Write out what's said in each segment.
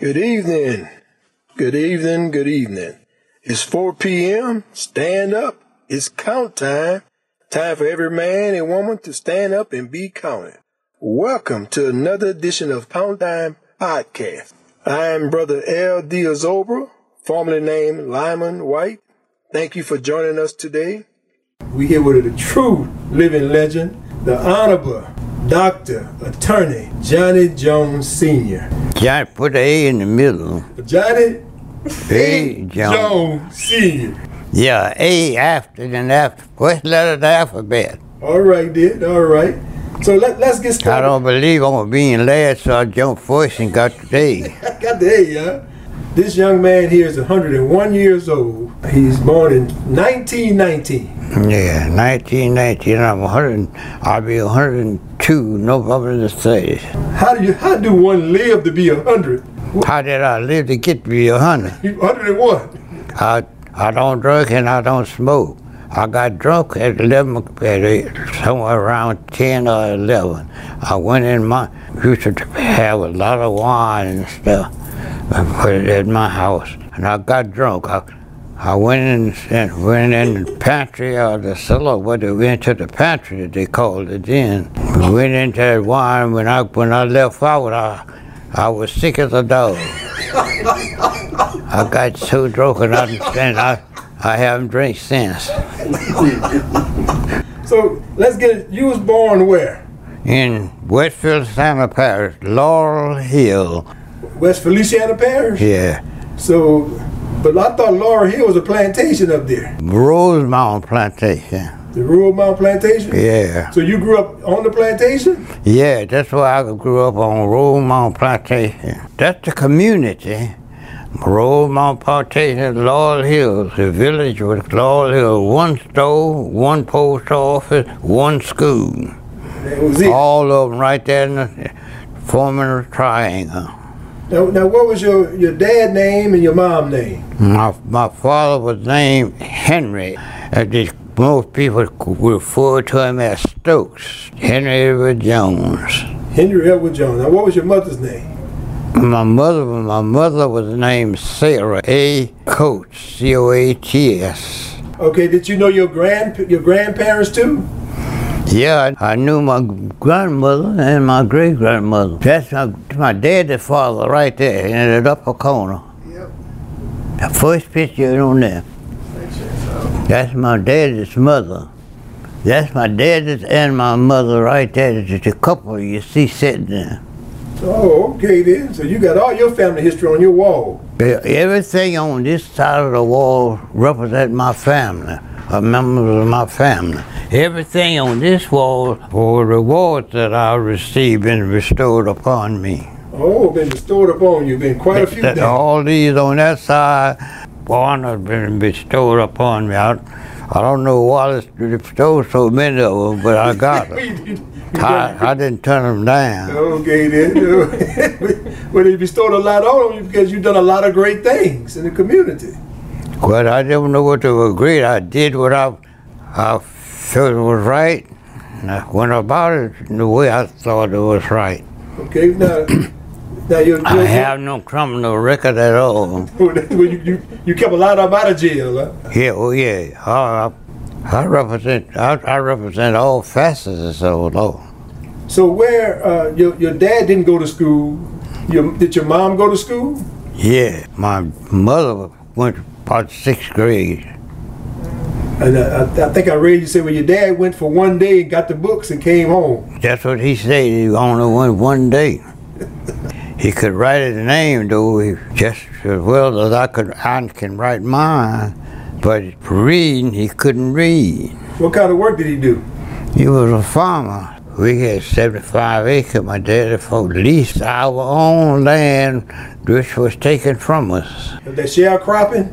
Good evening. Good evening. Good evening. It's 4 p.m. Stand up. It's count time. Time for every man and woman to stand up and be counted. Welcome to another edition of Count Time Podcast. I'm Brother L. Diazobra, formerly named Lyman White. Thank you for joining us today. We here with a true living legend, the Honorable Dr. Attorney Johnny Jones Sr. Johnny, put the A in the middle. Johnny A. Jones. Jones Sr. Yeah, A after and after. First letter of the alphabet. All right, then. All right. So let, let's get started. I don't believe I'm being last, so I jumped first and got the A. Got the A, huh? This young man here is 101 years old. He's born in 1919. Yeah, 1919, I'm 100, I'll be 102 November the 30th. How do you? How do one live to be 100? How did I live to get to be 100? You 101. I, I don't drink and I don't smoke. I got drunk at 11, at eight, somewhere around 10 or 11. I went in my, used to have a lot of wine and stuff and put it at my house. And I got drunk. I, I went in and went in the pantry or the cellar, where they went to the pantry, they called it then. We went into that wine. When I, when I left out, I, I was sick as a dog. I got so drunk and I understand I, I haven't drank since. So let's get it. You was born where? In West Feliciana Parish, Laurel Hill. West Feliciana Parish. Yeah. So, but I thought Laurel Hill was a plantation up there. Rosemount Plantation. The rural Mount Plantation. Yeah. So you grew up on the plantation? Yeah, that's where I grew up on Rosemount Plantation. That's the community. Rosemount Plantation, Laurel Hills, the village was Laurel Hill. One store, one post office, one school. That was it. All of them right there in the forming a triangle. Now, now, what was your your dad name and your mom name? My, my father was named Henry. Uh, this, most people refer to him as Stokes. Henry Edward Jones. Henry Edward Jones. Now, what was your mother's name? My mother, my mother was named Sarah A. Coates, C-O-A-T-S. Okay. Did you know your grand your grandparents too? Yeah, I knew my grandmother and my great grandmother. That's my, my dad's father right there in the upper corner. Yep. The first picture on there. That's my daddy's mother. That's my daddy's and my mother right there. It's a couple you see sitting there. Oh, okay then. So you got all your family history on your wall. Everything on this side of the wall represents my family, or members of my family. Everything on this wall were rewards that I received and bestowed upon me. Oh, been bestowed upon you. Been quite a few That things. all these on that side, one has been bestowed upon me. I, I don't know why it's bestowed so many of them, but I got them. I, I didn't turn them down. Okay then. well, they bestowed a lot on you because you've done a lot of great things in the community. Well, I didn't know what to agree. I did what I, I felt was right. And I went about it the way I thought it was right. Okay, now, now you I have no criminal record at all. well, you, you you kept a lot of them out of jail, huh? Yeah, oh yeah. I, I represent I, I represent all facets of the law. So where uh, your your dad didn't go to school? Your, did your mom go to school? Yeah, my mother went about sixth grade. And uh, I, I think I read you say, well, your dad went for one day and got the books and came home. That's what he said. He only went one day. He could write his name though, he- just as well as I could. I can write mine, but reading he couldn't read. What kind of work did he do? He was a farmer. We had 75 acres. My daddy for leased our own land, which was taken from us. That sharecropping?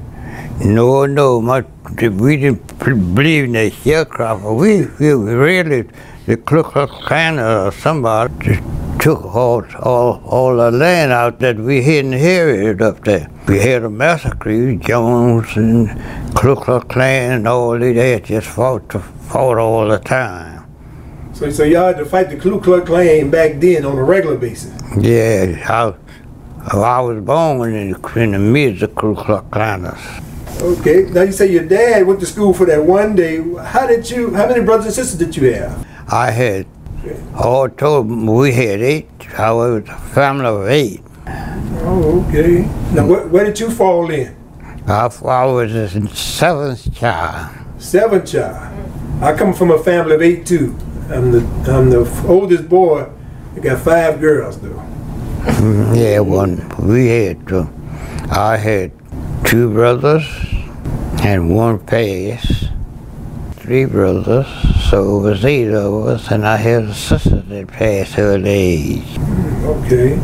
No, no, we didn't believe in the sharecropper. We, we really, the Ku Klux Klan or somebody just took all, all, all the land out that we had inherited up there. We had a massacre, Jones and Ku Klux Klan and all they had just fought, to, fought all the time. So, so y'all had to fight the Ku Klux Klan back then on a regular basis. Yeah, I, I was born in, in the midst of Ku Klux Klaners. Okay. Now you say your dad went to school for that one day. How did you? How many brothers and sisters did you have? I had, all told, we had eight. I was a family of eight. Oh, okay. Now where, where did you fall in? I, I was the seventh child. Seventh child. I come from a family of eight too. I'm the I'm the oldest boy. I got five girls though. Mm, Yeah, one. We had, Two. I had two brothers and one passed. Three brothers, so it was eight of us, and I had a sister that passed her age. Okay.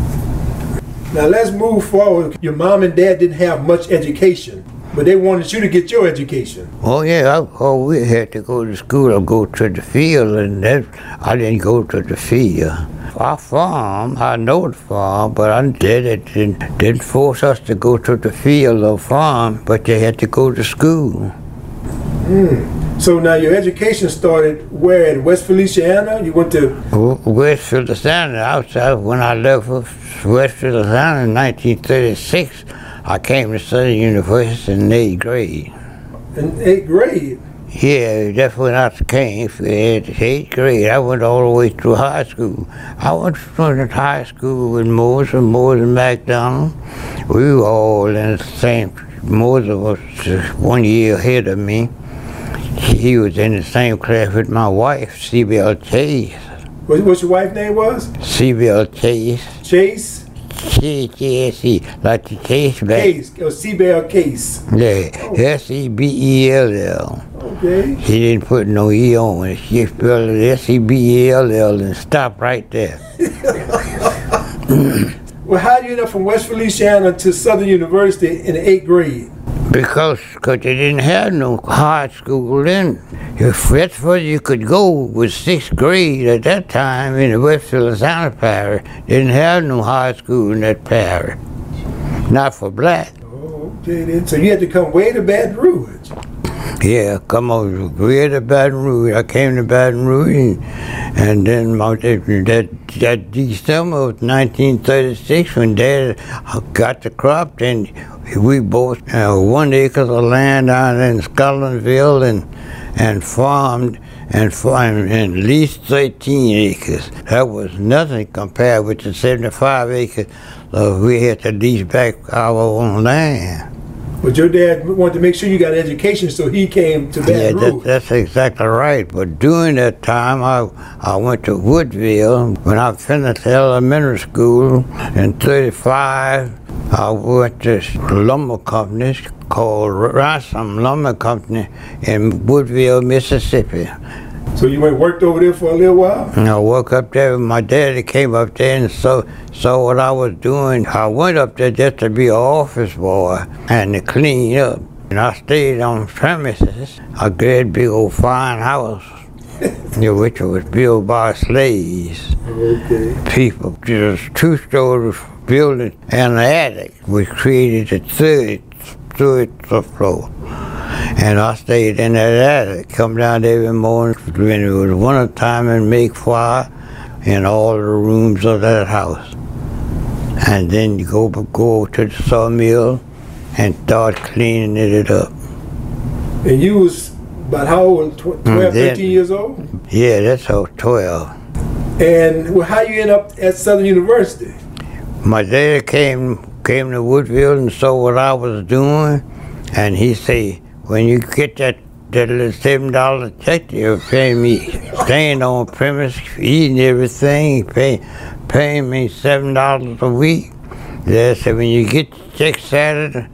Now let's move forward. Your mom and dad didn't have much education, but they wanted you to get your education. Oh yeah, I, oh we had to go to school or go to the field, and that I didn't go to the field. I farm, I know the farm, but I did it didn't, didn't force us to go to the field or farm, but you had to go to school. Hmm. So now your education started where in West Feliciana? You went to West Feliciana, outside when I left West Feliciana in 1936, I came to Southern University in eighth grade. in eighth grade. Yeah, that's when I came for eighth grade. I went all the way through high school. I went to high school with Moses and Moses McDonald. We were all in the same. Moses was just one year ahead of me. He was in the same class with my wife, C.B.L. Chase. What, what's your wife's name was? C.B.L. Chase. Chase C-H-A-S-E, like the Chase back. Case. Or C-Bell Case. Yeah, S-E-B-E-L-L. Okay. He didn't put no E on it. She spelled it S-E-B-E-L-L and stop right there. Well, how did you end up from West Feliciana to Southern University in the eighth grade? Because cause they didn't have no high school then. If that's where you could go was sixth grade at that time in the West Feliciana parish. Didn't have no high school in that parish. Not for black. Oh, okay then. So you had to come way to Baton Rouge. Yeah, come over. We to Baton Rouge. I came to Baton Rouge, and, and then my, that that December of 1936, when Dad got the crop, then we bought uh, one acre of land out in Scotlandville and and farmed and farmed and leased 13 acres. That was nothing compared with the 75 acres uh, we had to lease back our own land. But your dad wanted to make sure you got education, so he came to Baton Yeah, that, that's exactly right. But during that time, I I went to Woodville. When I finished elementary school in '35, I went to lumber company called Ransom Lumber Company in Woodville, Mississippi. So you went worked over there for a little while. And I woke up there. My daddy came up there and saw saw what I was doing. I went up there just to be an office boy and to clean up. And I stayed on premises, a great big old fine house, which was built by slaves. Okay. People, just two stories building and an attic, which created the third third floor. And I stayed in that attic, come down every morning when it was winter time and make fire in all the rooms of that house. And then you go go to the sawmill and start cleaning it up. And you was about how old? Tw- 12, mm, then- 13 years old? Yeah, that's how 12. And well, how you end up at Southern University? My dad came came to Woodville and saw what I was doing, and he say, when you get that that little seven dollar check, you'll pay me staying on premise, eating everything, pay paying me seven dollars a week. They said when you get the check Saturday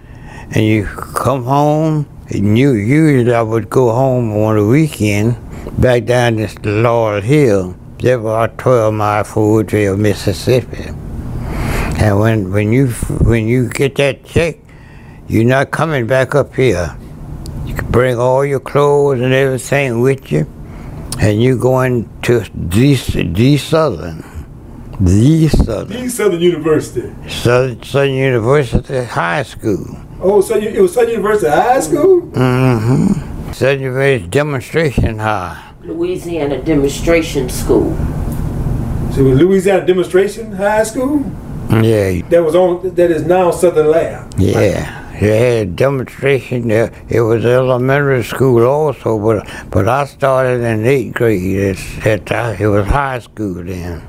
and you come home, and you usually I would go home on the weekend back down this Laurel Hill. They were twelve miles from Woodville, Mississippi. And when, when you when you get that check, you're not coming back up here. You can bring all your clothes and everything with you, and you going to the, the Southern, the Southern, The Southern University. Southern, Southern University High School. Oh, so you, it was Southern University High School? Mm-hmm. Southern University Demonstration High. Louisiana Demonstration School. So it was Louisiana Demonstration High School? Yeah, that was on that is now Southern Lab. yeah. They had demonstration there. It was elementary school also, but but I started in eighth grade. It's, it, it was high school then.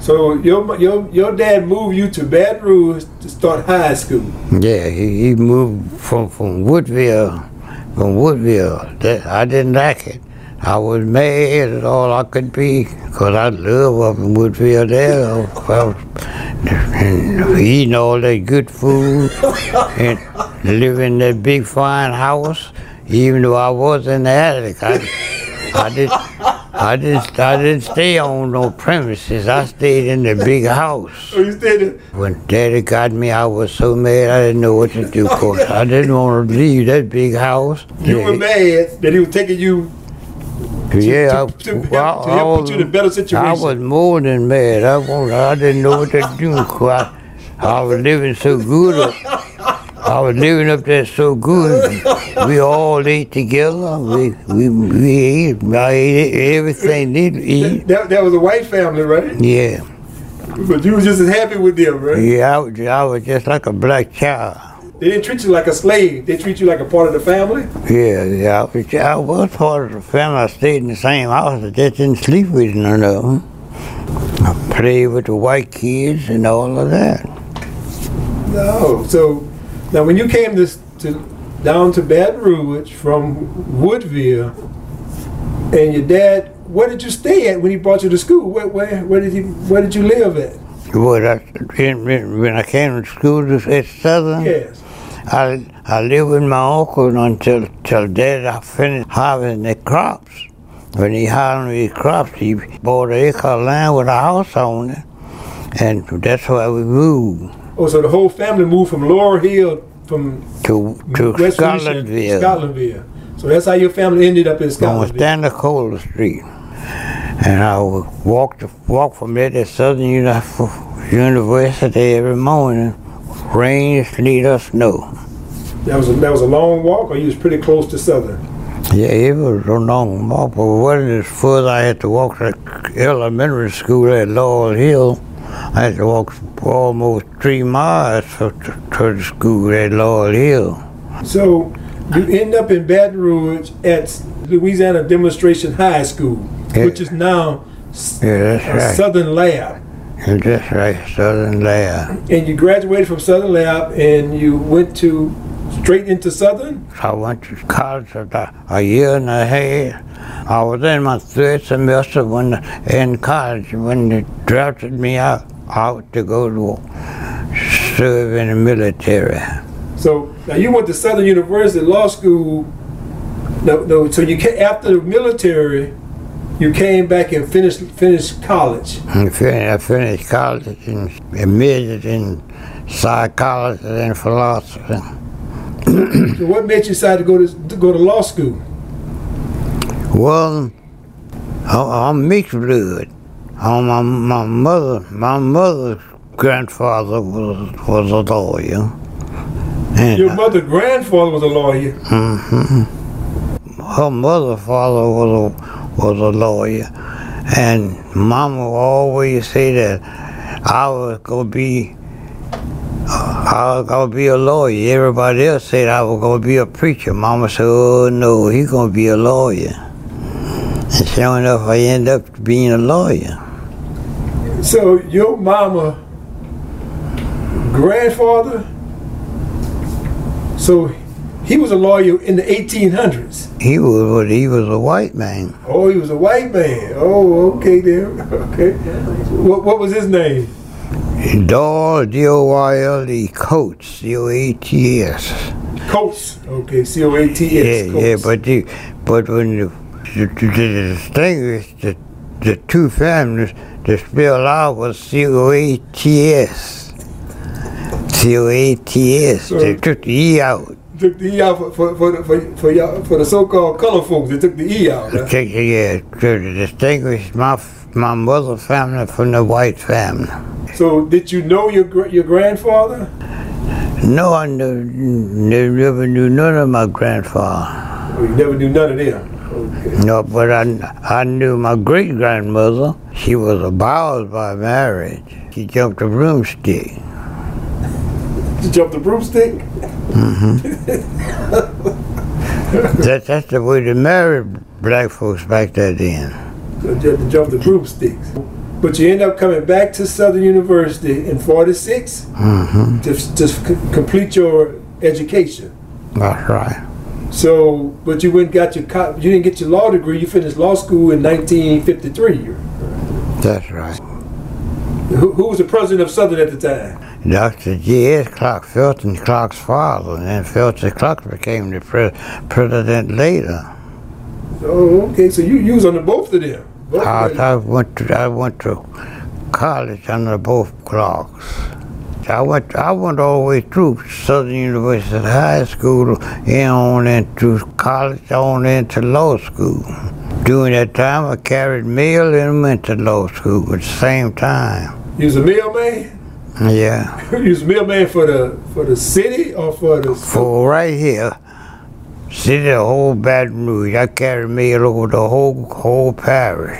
So your your your dad moved you to Baton Rouge to start high school. Yeah, he, he moved from from Woodville, from Woodville. That I didn't like it. I was mad at all I could be because I live up in Woodville there. Was, and eating all that good food and living in that big fine house. Even though I was in the attic, I, I did. I didn't. I didn't stay on no premises. I stayed in the big house. Oh, you stayed in, When Daddy got me, I was so mad I didn't know what to do. Cause I didn't want to leave that big house. you were mad that he was taking you yeah, to, to, I, help, well, to help was, put you in a better situation. I was more than mad. I, wanted, I didn't know what to do. I, I was living so good. I was living up there so good. We all ate together. We we, we ate. I ate everything they eat. that, that was a white family, right? Yeah, But you was just as happy with them, right? yeah. I was, I was just like a black child. They didn't treat you like a slave. They treat you like a part of the family. Yeah, yeah. I was, part of the family. I stayed in the same house. I just didn't sleep with none of them. I played with the white kids and all of that. No. So now, when you came to, to down to Baton Rouge from Woodville, and your dad, where did you stay at when he brought you to school? Where where, where did he where did you live at? But I, when I came to school at Southern, Yes. I, I lived with my uncle until till Dad I finished harvesting the crops. When he harvested his crops, he bought an acre of land with a house on it, and that's why we moved Oh, so the whole family moved from Laurel Hill from to to West Scotlandville. Scotlandville. So that's how your family ended up in Scotlandville on. Stanley Kohler Street. And I would walk to, walk from there to Southern University every morning, rain, sleet, or snow. That was a, that was a long walk, or you was pretty close to Southern. Yeah, it was a long walk, but it wasn't as further. I had to walk to elementary school at Laurel Hill. I had to walk almost three miles to, to, to the school at Laurel Hill. So you end up in Baton Rouge at Louisiana Demonstration High School, Yeah. which is now Yeah, right. Southern Lab. And just right, Southern Lab. And you graduated from Southern Lab, and you went to straight into Southern. I went to college for about a year and a half. I was in my third semester when in college when they drafted me out, out to go to serve in the military. So now you went to Southern University Law School. No, no. So you ca after the military, you came back and finished finished college. I finished college and majored in psychology and philosophy. So what made you decide to go to, to go to law school? Well, I- I'm mixed blood. Uh, my, my mother, my mother's grandfather was was a lawyer. And Your mother grandfather was a lawyer. her mother father was a was a lawyer, and Mama always say that I was gonna be uh, I was gonna be a lawyer. Everybody else said I was gonna be a preacher. Mama said, "Oh no, he's gonna be a lawyer." And sure enough, I ended up being a lawyer. So your mama grandfather. So he was a lawyer in the 1800s. He was but he was a white man. Oh, he was a white man. Oh, okay then. Okay. What, what was his name? Doyle D O Y L E Coates C O A T S. Coates. Okay, C O A T S. Yeah, yeah, but the, but when you to, to, distinguish the the two families, the spell out was C O A T S. C O A T S. They took the E out. Took the E out for for for the, for, for, y'all, for the so-called color folks. They took the E out. Take the, yeah, to distinguish my my mother's family from the white family. So did you know your your grandfather? No, I knew, never knew none of my grandfather. Oh, you never knew none of them. No, but I, I knew my great grandmother. She was a Bowles by marriage. She jumped a broomstick. Jumped the broomstick? That, that's the way they married black folks back then. So you to jump the broomsticks. But you end up coming back to Southern University in 46 hmm to, to c- complete your education. That's right. So, but you went got your you didn't get your law degree. You finished law school in 1953. That's right. Who, who was the president of Southern at the time? Dr. J.S. Clark, Felton Clark's father, and then Felton Clark became the pre- president later. Oh, okay. So you, you was under both of them. Both I, of them. I went to I went to college under both Clarks. I went I went all the way through Southern University High School and on into college, on into law school. During that time, I carried mail and went to law school at the same time. You was a mailman. Yeah, you was mailman for the for the city or for the for right here, city of whole Baton Rouge, I carried mail over the whole whole parish.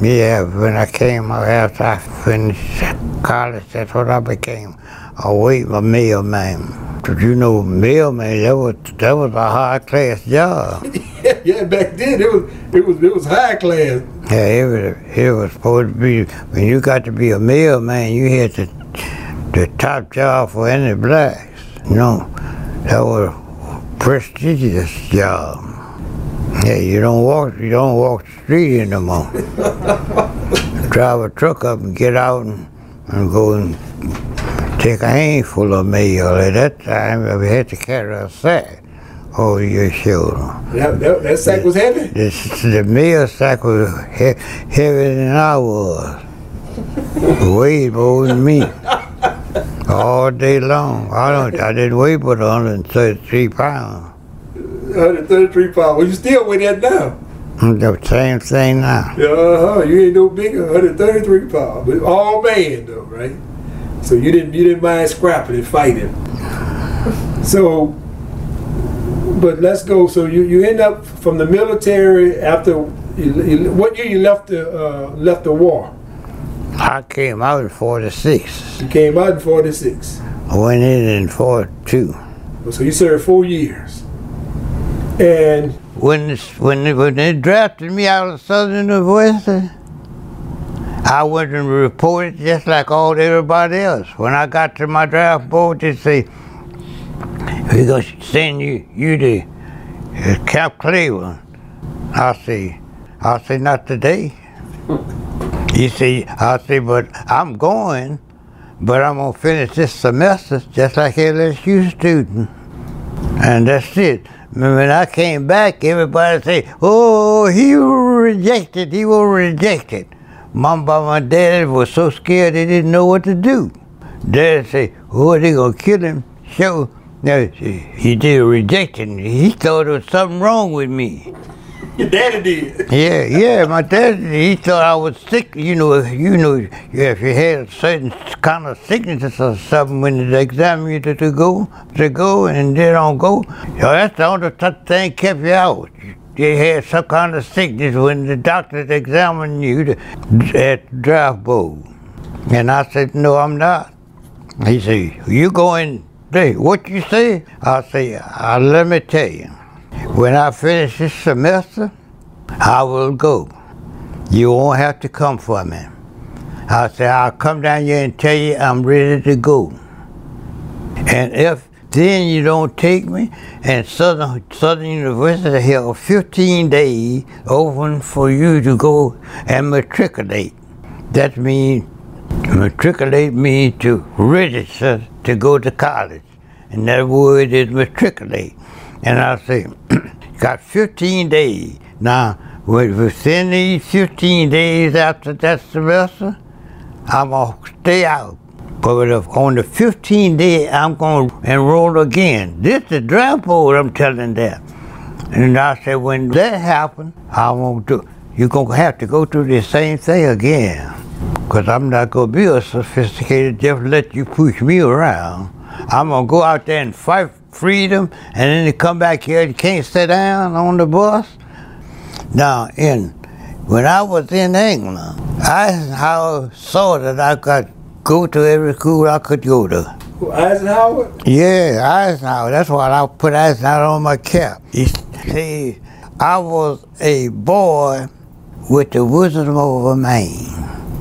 Yeah, when I came out after I finished college, that's what I became. A wait a mailman. But you know, mailman, that was that was a high class job. yeah, yeah, back then it was it was it was high class. Yeah, it was it was supposed to be when you got to be a mailman, you had the the top job for any blacks. You know, that was a prestigious job. Yeah, you don't walk you don't walk the street anymore. Drive a truck up and get out and, and go and take a handful of mail. At that time, we had to carry a sack over your shoulder. That, that, that sack was heavy. The, the mail sack was he, heavier than I was. Weighed more than me. All day long. I don't. I didn't weigh but 133 pounds. 133 pounds. Well, you still weigh that now. I'm The same thing now. Yeah, uh-huh. you ain't no bigger. 133 pounds, but all man though, right? So you didn't you didn't mind scrapping and fighting. So, but let's go. So you, you end up from the military after you, you, what year you left the uh, left the war? I came out in 46. You came out in 46. I went in in 42. So you served four years. And When, this, when, they, when they drafted me out of Southern University, I went and reported just like all everybody else. When I got to my draft board, they say, we're going to send you, you to uh, Camp Cleveland. I say, I say, not today. You see, I say, but I'm going, but I'm going to finish this semester just like LSU student. And that's it. When I came back, everybody say, "Oh, he was rejected. He was rejected." Mom, by my dad was so scared they didn't know what to do. Dad say, "Oh, they gonna kill him." So, no, he did reject rejected. He thought there was something wrong with me. Your daddy did. Yeah, yeah, my dad, he thought I was sick. You know, if you know, if you had a certain kind of sickness or something when they examine you to, to go, to go, and they don't go, know, that's the only th- thing kept you out. They had some kind of sickness when the doctors examined you to, at the draft board. And I said, no, I'm not. He said, you going there. What you say? I say, uh, let me tell you. When I finish this semester, I will go. You won't have to come for me. I say, I'll come down here and tell you I'm ready to go. And if then you don't take me, and Southern, Southern University held 15 days open for you to go and matriculate. That means matriculate means to register to go to college. And that word is matriculate. And I say, got 15 days. Now, wi- within these 15 days after that semester, I'm going to stay out. But if on the 15th day, I'm going to enroll again. This is draft board, I'm telling that. And I said, when that happens, I won't do You're going to have to go through the same thing again. Because I'm not going to be a sophisticated, just let you push me around. I'm going to go out there and fight freedom, and then you come back here and you can't sit down on the bus. Now, in when I was in England, Eisenhower saw that I could go to every school I could go to. Eisenhower? Yeah, Eisenhower. That's why I put Eisenhower on my cap. See, I was a boy with the wisdom of a man.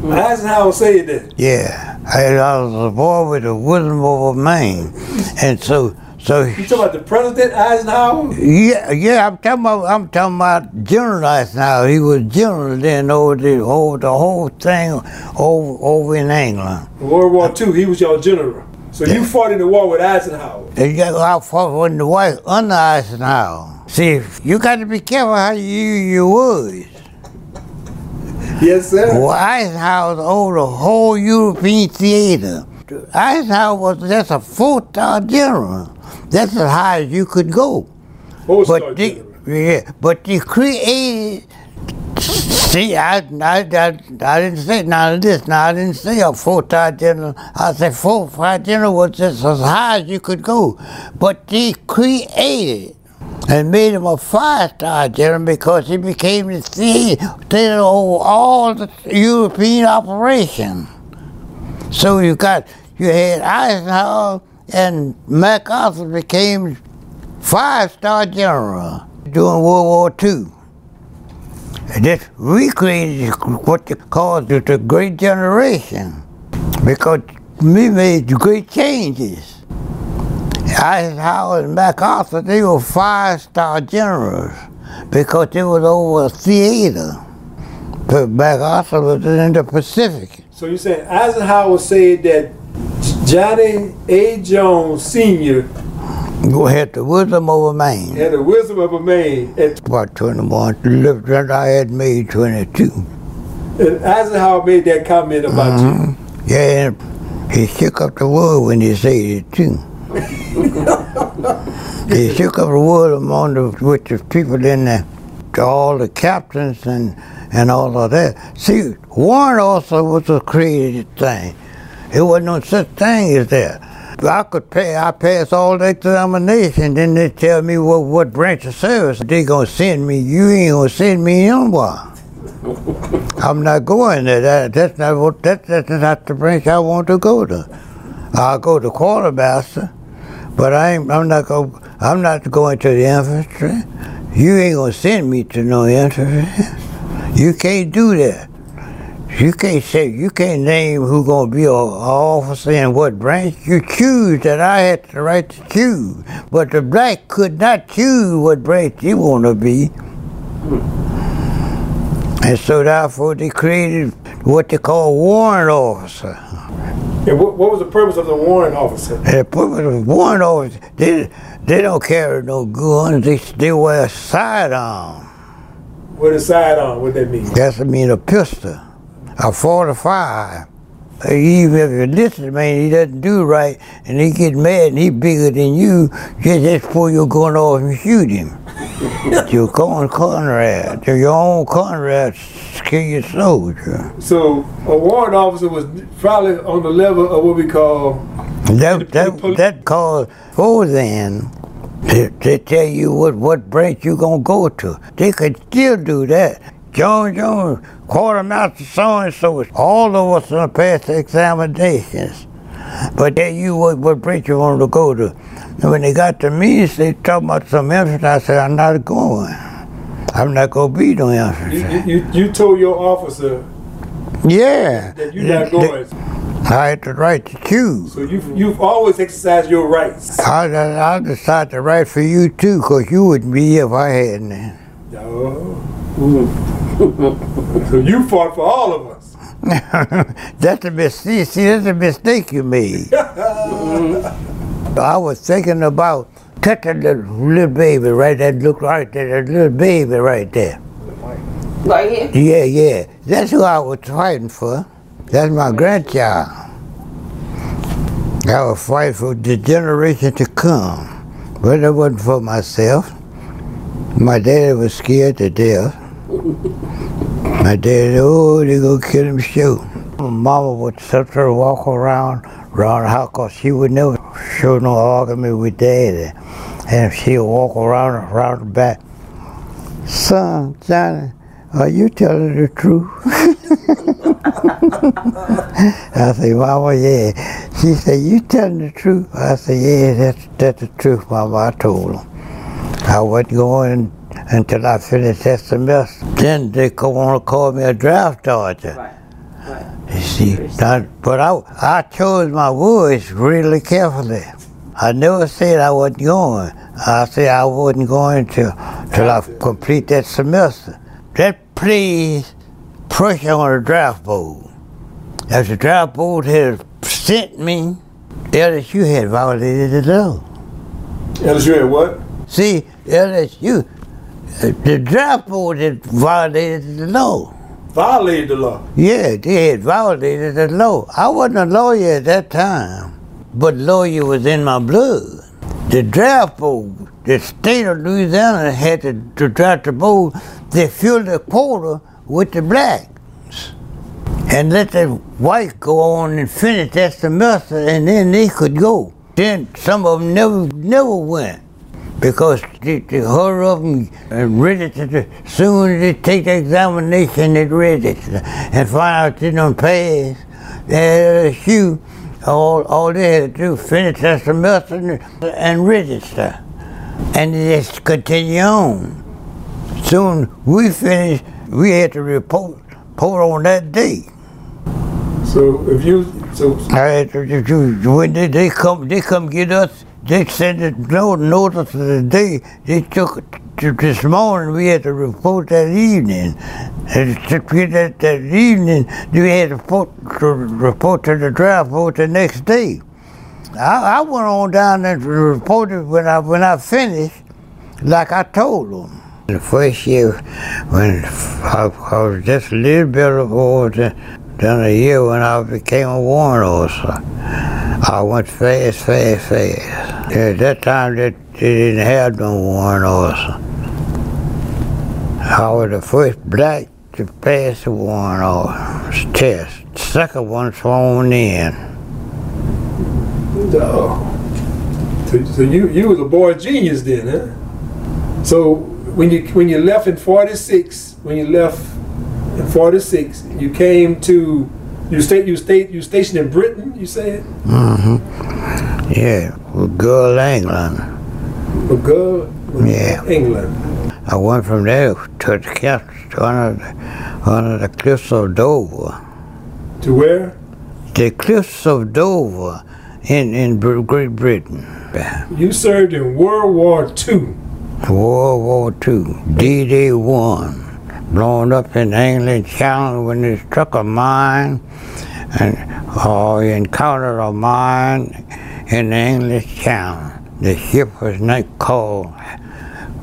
Eisenhower said that. Yeah, I, I was a boy with the wisdom of a man, and so so. You talking about the president Eisenhower? Yeah, yeah. I'm talking about. I'm talking about General Eisenhower. He was general then over the over the whole thing over over in England. World War II, he was your general. So you fought in the war with Eisenhower. Got- I fought in the white under Eisenhower. See, you got to be careful how you use your words. Yes, sir. Well, Eisenhower was over the whole European theater. Eisenhower was just a four-star general. That's as high as you could go. Star But general. yeah, but they created. See, I, I, I, I didn't say none of this. Now I didn't say a four-star general. I said four-star general was just as high as you could go. But they created and made him a five-star general because he became the theater over all the European operation. So you got you had Eisenhower and MacArthur became five-star general during World War II. And this recreated what they call the, the Great Generation because we made great changes. Eisenhower and MacArthur, they were five-star generals because they was over a theater. But MacArthur was in the Pacific. So you're saying Eisenhower said that Johnny A. Jones Sr. You had the wisdom of a man. had the wisdom of a man, and, About 21, lived that I had made 22. and Eisenhower made that comment about you. Mm-hmm. Yeah, and he shook up the world when he said it too. he shook up the world among the with the people in there to all the captains and and all of that. See, Warren also was a created thing. It wasn't no such thing as that. I could pay. I passed all the examination. Then they tell me what what branch of service they gonna send me. You ain't gonna send me anywhere. I'm not going there. That, that's not what. That, that's not the branch I want to go to. I'll go to quartermaster, but I ain't, I'm not go. I'm not going to the infantry. You ain't gonna send me to no infantry. You can't do that. You can't say you can't name who gonna be a, a officer in what branch. You choose that I had the right to choose, but the black could not choose what branch you want to be. And so therefore they created what they call warrant officer. And what, what was the purpose of the warrant officer? And the purpose of warrant officer, they, they don't carry no guns, they, they wear a sidearm. With a sidearm, what that mean? That's I mean a pistol, a 45. Even if you listen, to man, he doesn't do right, and he gets mad, and he's bigger than you, just, before you're going off and shoot him. your own Conrad, your own Conrad, kill your soldier. So a warrant officer was probably on the level of what we call That that that called for then. They, they tell you what, what branch you're gonna go to. They could still do that. John Jones, quartermaster so and so, all of us pass the examinations. But tell you what, what branch you want to go to. And when they got to me, they talking about some infantry. I said, I'm not going. I'm not gonna be no infantry. you, you, you told your officer Yeah. that you're not going. I had the right to choose. So you've you've always exercised your rights. I, I decided to write for you too, because you wouldn't be here if I hadn't. Oh. So you fought for all of us. that's a mistake. See, that's a mistake you made. I was thinking about touching the little baby right there. Look right there, that little baby right there. Right here? Yeah, yeah. That's who I was fighting for. That's my grandchild. I was fighting for the generation to come. But it wasn't for myself. My daddy was scared to death. My daddy, oh, they gonna kill him sure. Mama would and walk around around the house 'cause she would never show no argument with daddy. And she'd walk around around the back son, Johnny, are you telling the truth? I said, Mama, yeah. She said, you telling the truth? I said, yeah, that's, that's the truth, Mama. I told them. I wasn't going until I finished that semester. Then they want to call me a draft dodger. Right. Right. You see, that, but I, I chose my words really carefully. I never said I wasn't going. I said I wasn't going to till I complete that semester. That placed pressure on the draft board. As the draft board had sent me, LSU had violated the law. LSU had what? See, LSU, the draft board had violated the law. Violated the law. Yeah, they had violated the law. I wasn't a lawyer at that time, but lawyer was in my blood. The draft board, the state of Louisiana had to, to draft the board. They filled the quota with the blacks and let the whites go on and finish that semester, and then they could go. Then some of them never, never went because the they of them and, and register. Soon as they take the examination, they register and find out they don't pass. They shoe. All, all they had to do finish that semester and, and register, and they just continue on. Soon we finished. We had to report, report on that day. So if you so I had to, when they, they come they come get us, they send it no notice of the day. They took to this morning. We had to report that evening. And to get that, that evening, we had to report to, the draft board the next day. I, I went on down and reported when I when I finished, like I told them. The first year, when I, I was just a little bit older than a year when I became a warrant officer, I went fast, fast, fast. At that time, they, they didn't have no warrant officer. I was the first black to pass the warrant officer test. Second one sworn in. no. So, so you you was a boy genius then, huh? So when you when you left in '46, when you left in '46, you came to you stayed you stayed you stationed in Britain. You said Mm-hmm. Yeah, with Girl England. McGill, Yeah. England. I went from there to the cliffs, to under the, under the cliffs of Dover. To where? The cliffs of Dover in, in Great Britain. You served in World War II. World War II, D-Day 1, blown up in England Channel when they struck a mine and or encountered a mine in the English Channel. The ship was not called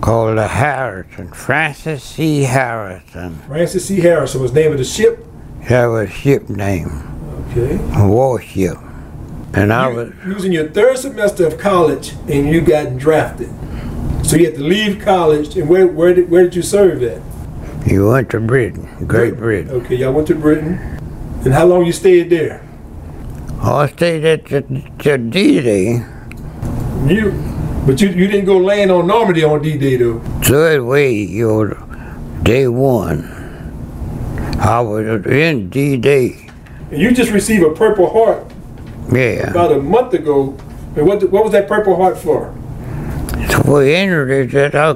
called the Harrison, Francis C. Harrison. Francis C. Harrison was the name of the ship. That was ship name, Okay. warship. And I was You, you was in your third semester of college and you got drafted. So you had to leave college and where where did where did you serve at? you went to Britain, Great Britain. Okay, y'all went to Britain. And how long you stayed there? I stayed at the, the D-Day. You but you, you didn't go land on Normandy on D Day though. third week, your day one, I was in D Day. You just received a Purple Heart Yeah. about a month ago. And what what was that Purple Heart for? For injuries that I,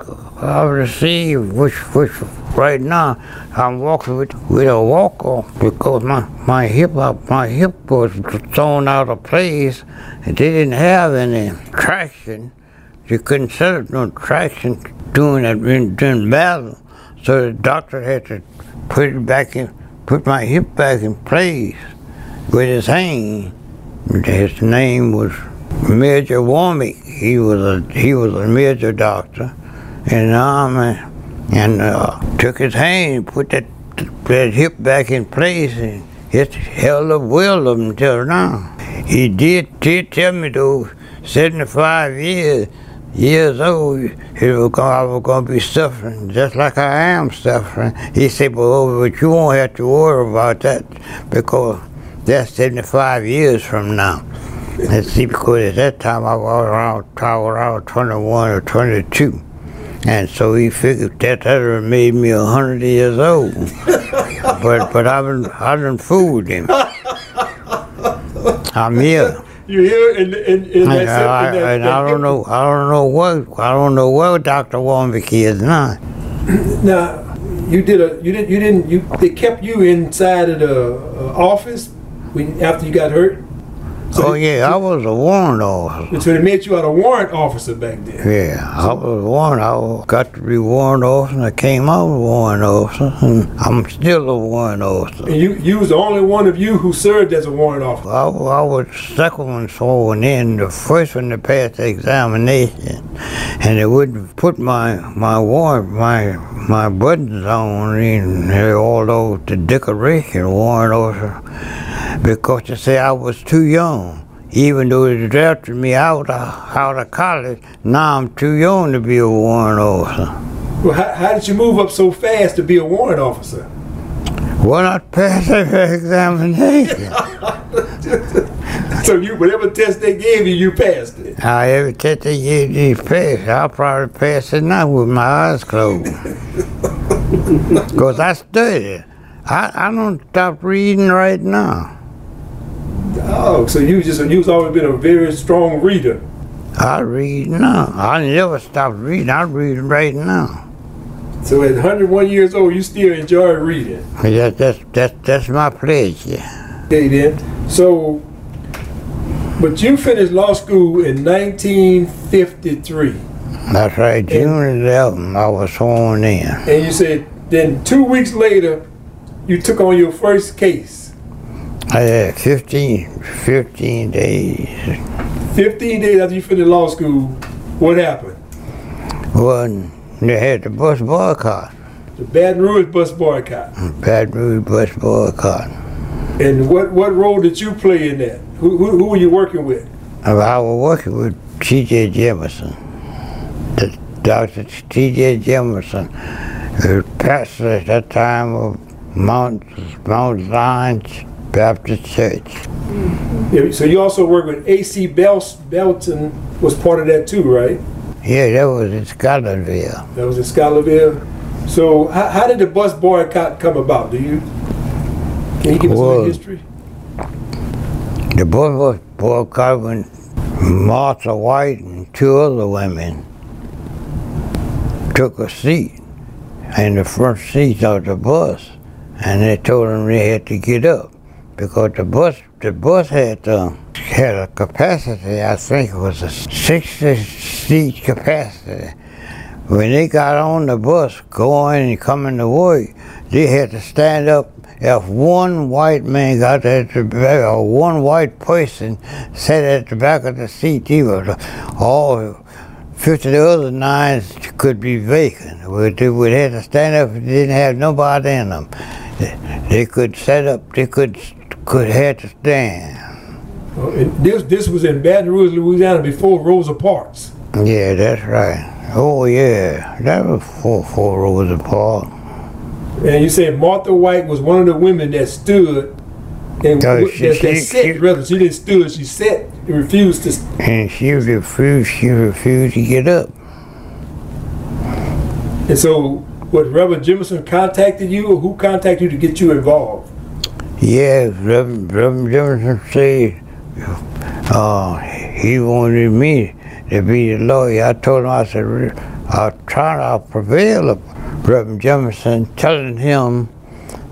I received, which, which right now I'm walking with, with a walker because my, my hip uh, my hip was thrown out of place and they didn't have any traction. They couldn't set up no traction doing that in, during battle. So the doctor had to put it back in, put my hip back in place with his hand. His name was Major Womack. He was a he was a major doctor in the army, and uh, took his hand, put that that hip back in place, and it's held up well up until now. He did did tell me though, seventy five years years old, he was gonna, I was going to be suffering just like I am suffering. He said, well, but you won't have to worry about that because that's 75 years from now. Let's see, because at that time I was around, I was around 21 or 22. And so he figured that that made me a hundred years old. but but I've been I've been fooled him. I'm here. You're here in in, in And, that, I, in that, and I don't know I don't know what I don't know where Dr. Womack is now. Now, you did a you didn't you didn't you they kept you inside of the uh, office when after you got hurt. So Oh yeah, I was a warrant officer. So they made you out a warrant officer back then. Yeah, I was a warrant. I got to be warrant officer. and I came out a warrant officer, and I'm still a warrant officer. And you you was the only one of you who served as a warrant officer. I, I was second one sworn in, the first one to pass the examination, and they wouldn't put my my warrant my my buttons on and all those the decoration warrant officer because they say I was too young. Even though they drafted me out of, out of college, now I'm too young to be a warrant officer. Well, how, how did you move up so fast to be a warrant officer? When I passed the examination, So you whatever test they gave you, you passed it. I every test they gave me pass, I'll probably pass it now with my eyes closed. Because I studied. I, I don't stop reading right now. Oh, so you just you was always been a very strong reader. I read now. I never stopped reading. I read right now. So at 101 years old, you still enjoy reading. That, that's, that's, that's my pleasure. Okay, then. So, but you finished law school in 1953, That's right. June 11th, I was sworn in. and you said then two weeks later, you took on your first case. I had 15, 15 days. 15 days after you finished law school, what happened? Well, they had the bus boycott. The Baton Rouge bus boycott. Baton Rouge bus boycott. And what, what role did you play in that? Who, who, who were you working with? I was working with T.J. Jefferson, the Dr. T.J. Jefferson, who pastor at that time of Mount, Mount Zion Baptist Church. Yeah, so you also worked with A.C. Bel- Belton was part of that too, right? Yeah, that was in Scotlandville. That was in Scotlandville. So how, how did the bus boycott come about? Do you can you give us Well- some history? The bus was boycott when Martha White and two other women took a seat in the front seat of the bus, and they told them they had to get up because the bus the bus had uh, had a capacity. I think it was a 60 seat capacity. When they got on the bus going and coming to work, they had to stand up. If one white man got at the back, or one white person sat at the back of the seat, he was all 50 of the other nines could be vacant. They would have to stand up if they didn't have nobody in them. They- They could set up, they could could have to stand. And this this was in Baton Rouge, Louisiana, before Rosa Parks. Yeah, that's right. Oh yeah, that was four four rows apart. And you said Martha White was one of the women that stood and she- that, that she- sat she- rather. She didn't stood, she sat and refused to. And she refused. She refused to get up. And so, what Reverend Jemison contacted you, or who contacted you to get you involved? Yeah, Reverend, Reverend Jefferson said uh, he wanted me to be the lawyer. I told him, I said, I'll try to prevail Reverend Jefferson, telling him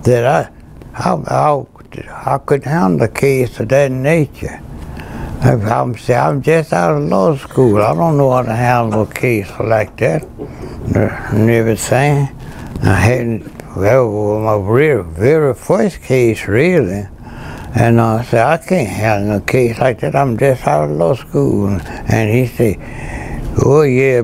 that I, how, how, I could handle a case of that nature. I- I'm, I'm just out of law school. I don't know how to handle a case like that and everything. I hadn't, well, my very, very first case, really. And I said, I can't handle a case like that. I'm just out of law school. And he said, oh, yeah,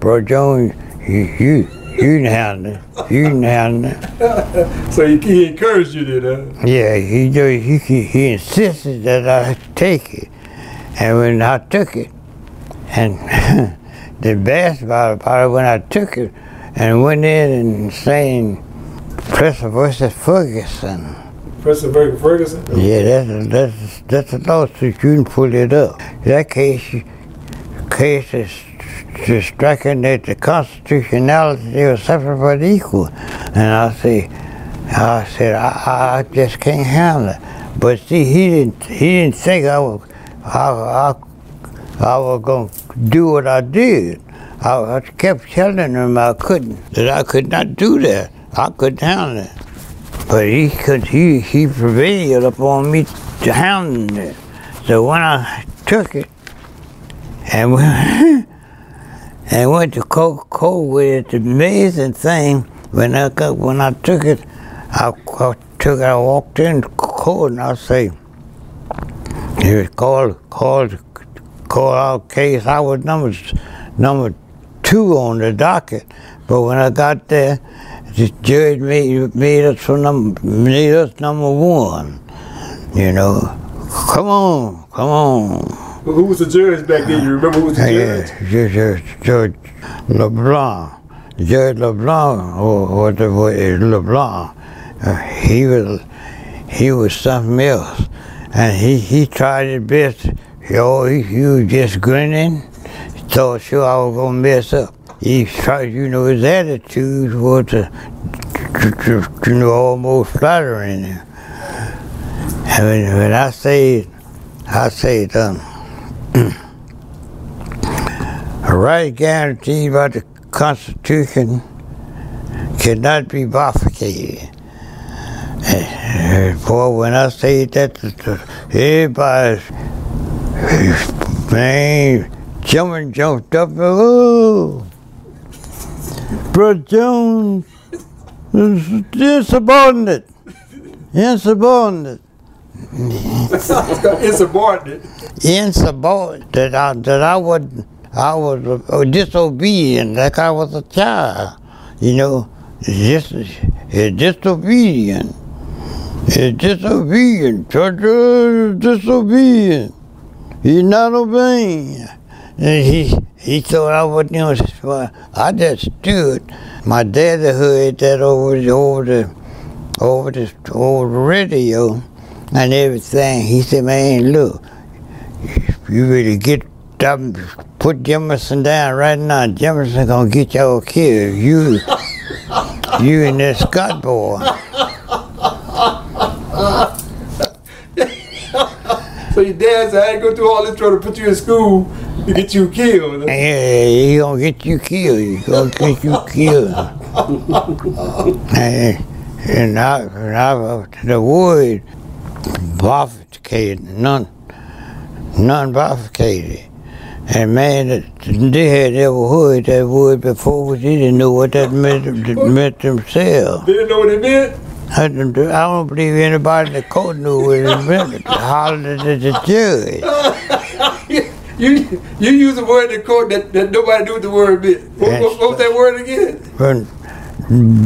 Bro Jones, you, you, you can handle it. You can handle it. So he, he encouraged you to. Uh, Yeah, he, he, he, he insisted that I take it. And when I took it, and the best part about it, when I took it and went in and saying, Plessy versus Ferguson. Plessy Ferg- Ferguson. Yeah, that's that's that's a lawsuit. You can pull it up. That case, case is striking that the constitutionality was separate but equal. And I say, I said, I, I just can't handle it. But see, he didn't, he didn't think I was, I, I, I was going to do what I did. I, I kept telling him I couldn't, that I could not do that. I couldn't handle it. But he could, he, he prevailed upon me to handle it. So when I took it and went, and went to Coca-Cola with it, the amazing thing, when I when I took it, I, I took it, I walked in court and I say, he was called, called, called our case. I was number, number two on the docket. But when I got there, the judge made, made us for number, made us number one. You know, come on, come on. Who was the judge back then? You remember who was the Yeah, judge? Judge, Judge LeBlanc. Judge LeBlanc, or whatever is LeBlanc. Uh, he was he was something else, and he he tried his best. He always he was just grinning, thought sure I was gonna mess up. He tried, you know, his attitude was uh, to, to you know, almost flattering. And when, when I say, it, I say it, um, a right guaranteed by the Constitution cannot be bifurcated. And, uh, boy, when I say that, to- to everybody, uh, man, jumping, jumped up, oh, Brother Jones, insubordinate, insubordinate. Insubordinate. insubordinate that I, that I would I was uh, disobedient like I was a child. You know, it's just disobedient. It's disobedient. Church is disobedient. He's not obeying. And he he thought I going to. Well, I just stood. My daddy heard that over the over the over the over the radio and everything. He said, "Man, look, you really get up, and put Jefferson down right now. Jefferson gonna get y'all killed. You, you and that Scott boy." So your dad said, I ain't go through all this trouble to put you in school to get you killed. Yeah, he gonna get you killed. He gonna get you killed. and, and I, and I, the word bifurcated, non, non-bifurcated. And man, that- they had never heard that word before, but they didn't know what that meant, meant themselves. They didn't know what it meant? I don't, I don't believe anybody in the court knew what it meant. Hollered at the judge. You you use a word in court that, that nobody knew the word meant. What, what, what was that word again?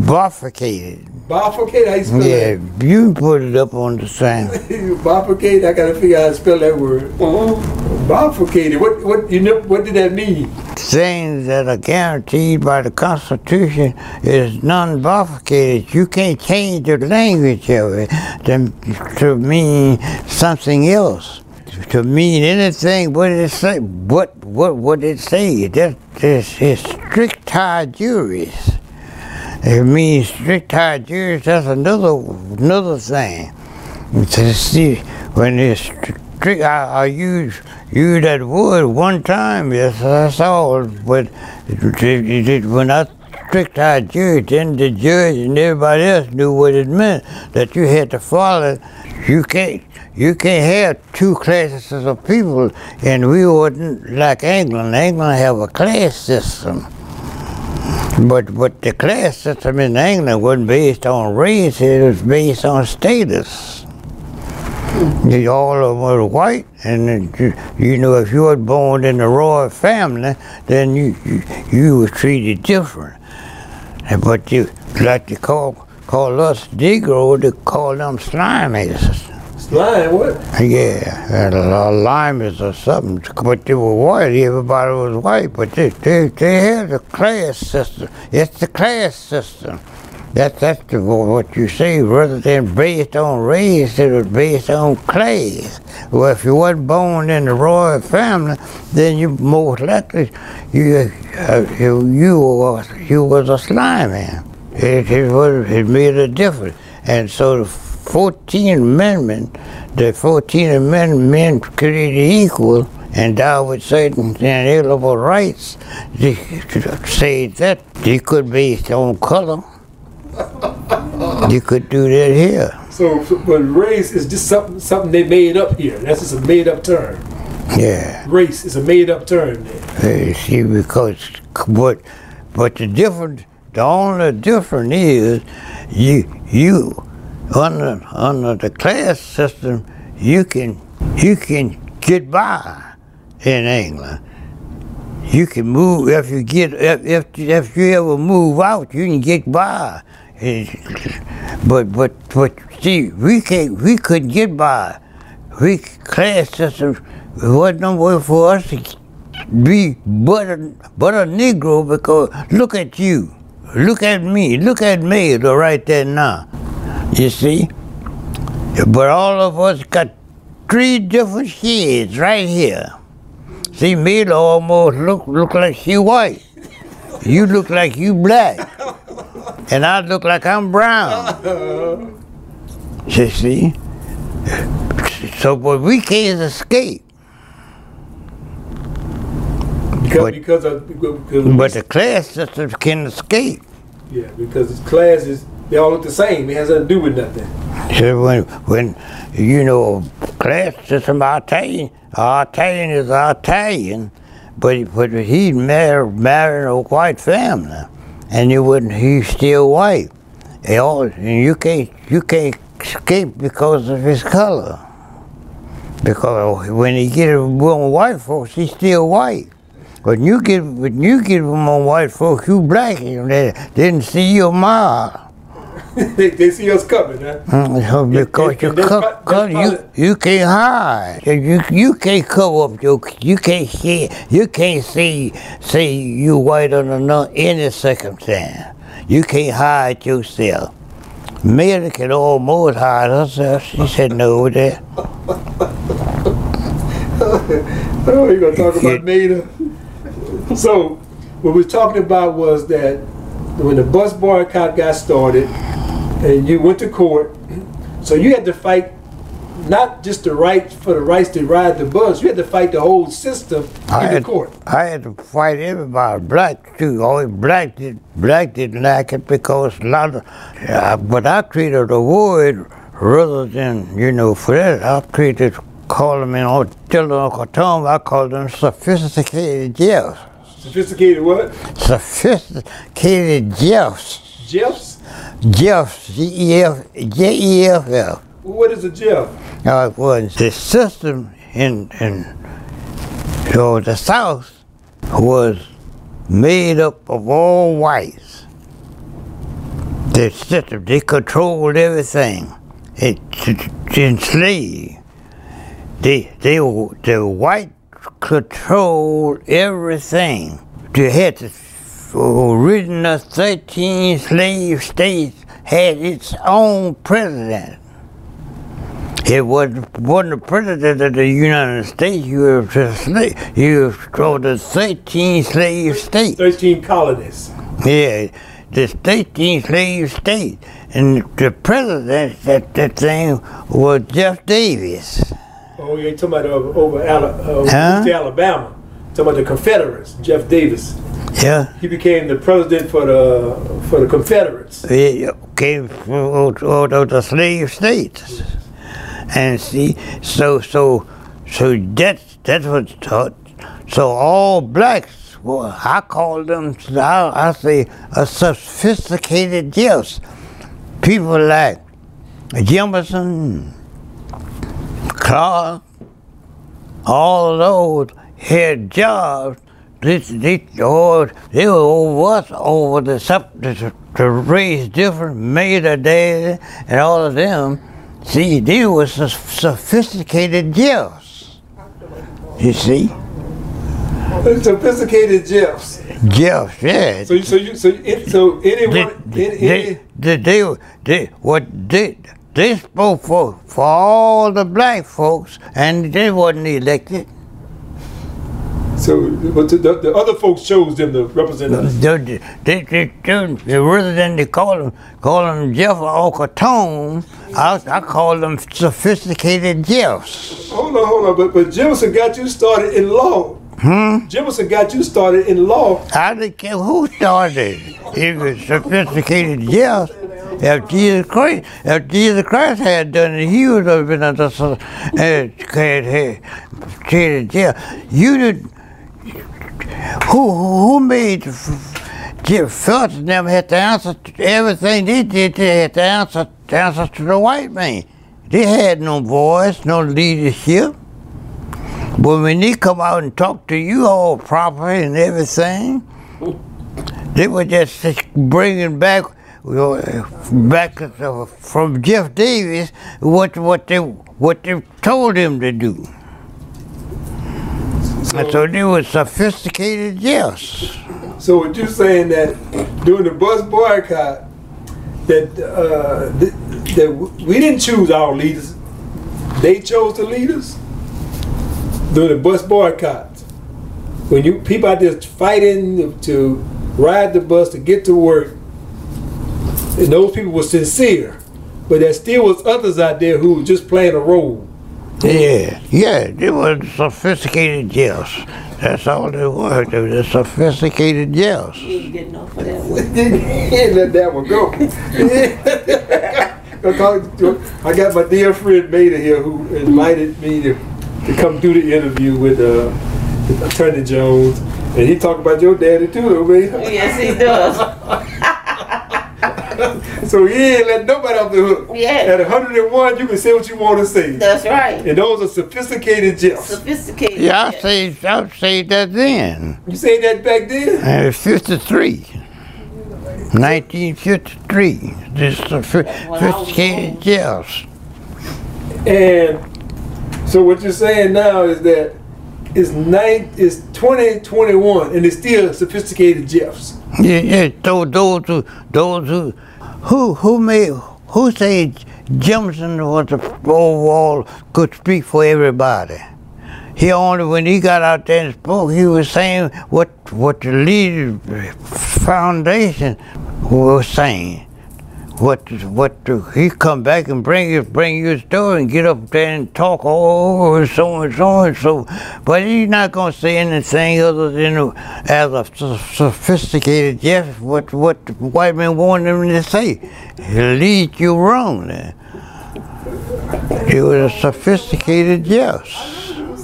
Bifurcated. Bifurcate, how you spell Yeah, you can put it up on the sign. that? Bifurcate, I gotta figure out how to spell that word. Uh-huh. Bifurcated, what what you know what did that mean? Things that are guaranteed by the Constitution is non-bifurcated. You can't change the language of it to, to mean something else. To mean anything, what it say? What what what it say? That is is strict high juries. It means strict high juries. That's another another thing. To see when it's strict, I, I use use that word one time. Yes, that's all. But it, it, it, when I strict high jury, then the judge and everybody else knew what it meant. That you had to follow. You can't. You can't have two classes of people, and we wouldn't like England. England have a class system. But but the class system in England wasn't based on race, it was based on status. Hmm. They all of them were white, and you, you know if you were born in the royal family, then you you, you were treated different. And But you like to call call us Negro, they call them slimies. Slime, what? Yeah, and a lot of limeys or something. But they were white. Everybody was white. But they, they, they had a class system. It's the class system. That, that's the, what you say, rather than based on race, it was based on class. Well, if you wasn't born in the royal family, then you most likely you uh, you you was you was a slime man. It, it was it made a difference, and so the 14th Amendment, the 14th Amendment men created equal endowed with certain inalienable rights. They say that they could be on color. you could do that here. So, but race is just something something they made up here. That's just a made up term. Yeah. Race is a made up term. Then. See, because but but the difference, the only difference is you you under under the class system you can you can get by in England. You can move if you get if if, if you ever move out, you can get by. But but but see, we can't we couldn't get by. We class system wasn't no way for us to be but a but a Negro because look at you, look at me, look at me right there now. You see? But all of us got three different shades right here. See, me almost look look like she white. You look like you black. And I look like I'm brown. You see? So, but we can't escape. Because, but, because, of, because but the class system can escape. Yeah, because class is they all look the same. It has nothing to do with nothing. So when when you know class system Italian Italian is Italian, but but he married married a white family, and you wouldn't he's still white. They all and you can't you can't escape because of his color. Because when he get among white folks, he's still white. When you get when you get among white folks, you black, and they didn't see your mile. they, they see us coming, huh? Mm, because and, you, co- co- you, you can't hide. You, you can't cover up your, you can't see, you can't see, see you white under any circumstance. You can't hide yourself. Mary can almost hide herself. She said no over there. oh, you're to talk about Maida? So, what we're talking about was that when the bus boycott got started, and you went to court. So you had to fight not just the right for the rights to ride the bus. You had to fight the whole system I in had, the court. I had to fight everybody. Black too. Always black did black didn't like it because a lot of. Uh, but I treated the word rather than you know for that I treated call them in know tell Uncle Tom I called them sophisticated Jeffs. Sophisticated what? Sophisticated Jeffs. Jeffs. Jeff, G-E-F, J-E-F-F. What is a Jeff? Uh, well, the system in, in so the South was made up of all whites. The system, they controlled everything. It, it enslaved. They, they, the white controlled everything. They had to original 13 slave states had its own president. It was, wasn't the president of the United States, you were just slave. You were the 13 slave states. 13 colonies. Yeah, the 13 slave states. And the president that that thing was Jeff Davis. Oh, you're talking about over, over uh, huh? Alabama. Talking about the Confederates, Jeff Davis. Yeah. He became the president for the for the Confederates. He came from out of the slave states, and see, so so so that that's what taught. So all blacks, well, I call them, I, I say, a sophisticated Jews. People like Jefferson, Clark, all those had jobs this, this, oh, they were over us, over the to, to raise different Maida Day and all of them. See, they were sophisticated Jews. You see? Sophisticated Jeffs. Jeffs, yeah. So, you, so, you, so, it, so anyone, They, any, they, they, they, they, what they, they spoke for, for all the black folks, and they wasn't elected. so, but the, the, the other folks chose them to represent us. They, they, they, they, they, rather than they call them, call them Jeff Ocatone, I, I call them sophisticated Jeffs. Hold on, hold on. But, but Jefferson got you started in law. Hmm? Jefferson got you started in law. I didn't care who started. It was sophisticated Jeffs. If Jesus Christ, if Jesus Christ had done it, he would have been under sophisticated uh, Jeff. You did. Who who made Felton never had to answer to everything they did. They had to answer answer to the white man. They had no voice, no leadership. But when they come out and talk to you all properly and everything, they were just bringing back back from Jeff Davis what what they what they told him to do. So, so they were sophisticated yes. So what you're saying that during the bus boycott, that uh, th- that we didn't choose our leaders, they chose the leaders during the bus boycott. When you people out there fighting to ride the bus to get to work, and those people were sincere, but there still was others out there who were just playing a role. Yeah, yeah, they were sophisticated Jeffs. That's all they were. They were sophisticated Jeffs. You ain't getting off of that one. Let that one go. I got my dear friend Maida here who invited me to, to come do the interview with uh, Attorney Jones. And he talked about your daddy too, man. Yes, he does. so he ain't let nobody off the hook. Yeah. At 101, you can say what you want to say. That's right. And those are sophisticated jets. Sophisticated. Yeah, I yes. say, I say that then. You say that back then? And it's 53. 1953. This sophisticated Jeffs. And so what you're saying now is that it's nine, it's 2021, and it's still sophisticated Jeffs. Yeah, yeah. Those, those who, those who, who, who made, who said Jefferson was the overall could speak for everybody. He only when he got out there and spoke, he was saying what what the leader foundation was saying. What what he come back and bring you bring you a and get up there and talk oh, oh, oh so and so and so, but he's not gonna say anything other than as a sophisticated Jeff what what the white man wanted him to say. He'll lead you wrong there. He was a sophisticated Jeff.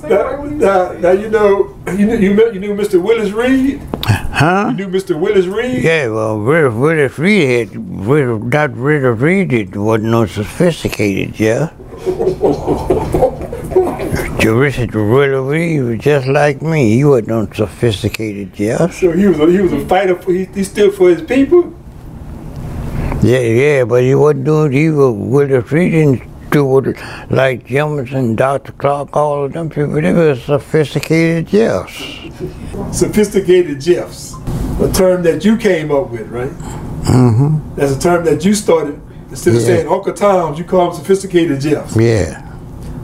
Now, now, you know you knew, you, met, you knew Mr. Willis Reed. Huh? You knew Mr. Willis Reed. Yeah, well, Willis, Reed, had, Willis, not Willis Reed it wasn't no sophisticated, yeah. Richard Willis Reed was just like me. He wasn't no sophisticated, yeah. So he was a, he was a fighter. For, he, he stood for his people. Yeah, yeah, but he wasn't doing, he was, Willis Reed didn't it like Jefferson, Dr. Clark, all of them people. They were sophisticated, yes. Sophisticated Jeffs, a term that you came up with, right? Mm-hmm. That's a term that you started. Instead of Yeah. saying Uncle Tom's, you call them sophisticated Jeffs. Yeah.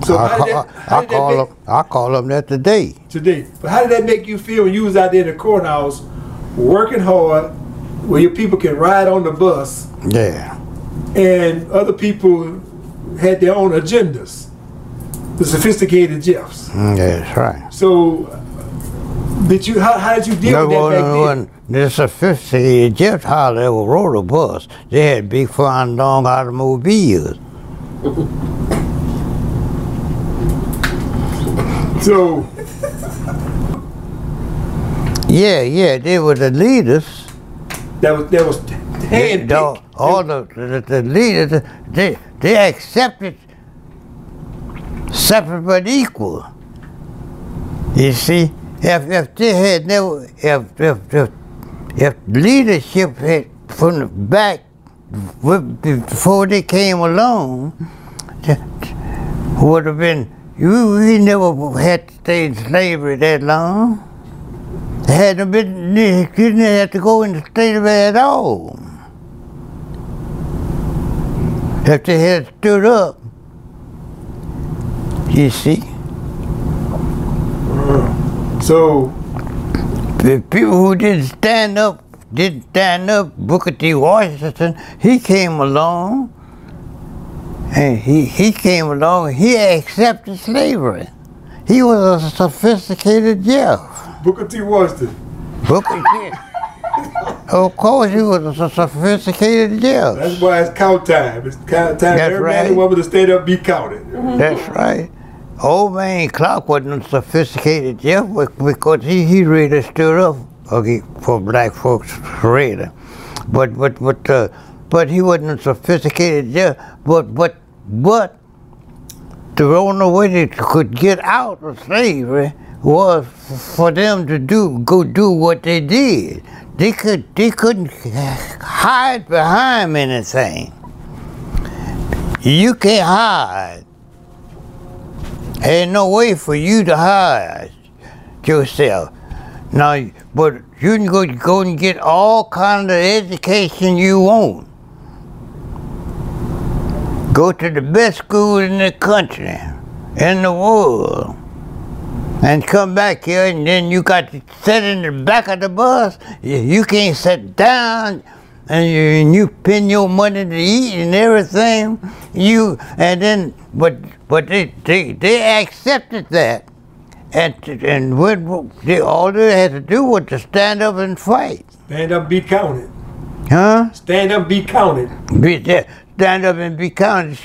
So I, call, that, I, call make, them, I call them that today. today? But how did that make you feel when you was out there in the courthouse, working hard, where your people can ride on the bus, Yeah. and other people had their own agendas? The sophisticated Jeffs. Mm, That's right. So, did you? How, how did you deal No, with that one, back then? one, the sophisticated Jeff hardly ever rode a bus. They had big fine long automobiles. So, Yeah, yeah, they were the leaders. that was that was They, hand the, all the, the, the leaders, they, they accepted separate but equal. You see, if, if they had never, if, if, if, if leadership had from the back before they came along, would have been, you, we never had to stay in slavery that long. Hadn't been, they didn't have to go in the state of it at all. If they had stood up, you see, So, the people who didn't stand up, didn't stand up, Booker T. Washington, he came along, and he, he came along, he accepted slavery. He was a sophisticated Jeff. Booker T. Washington. Booker T. of course, you was a sophisticated Jeff. That's why it's count time. It's count time. That's Every man right. and woman to stand up, be counted. That's right. Old man Clark wasn't a sophisticated Jeff because he, he really stood up okay, for black folks really. But but but uh, but he wasn't a sophisticated Jeff. But but but the only way they could get out of slavery was for them to do go do what they did. They could they couldn't hide behind anything. You can't hide. Ain't no way for you to hide yourself. Now, but you can go, go and get all kind of education you want. Go to the best school in the country, in the world, and come back here, and then you got to sit in the back of the bus. You, can't sit down, and you, and you pin your money to eat and everything. You and then, but but they they, they accepted that, and and when they all they had to do was to stand up and fight, Stand up, be counted. huh? Stand up, be counted. Be there, stand up and be counted,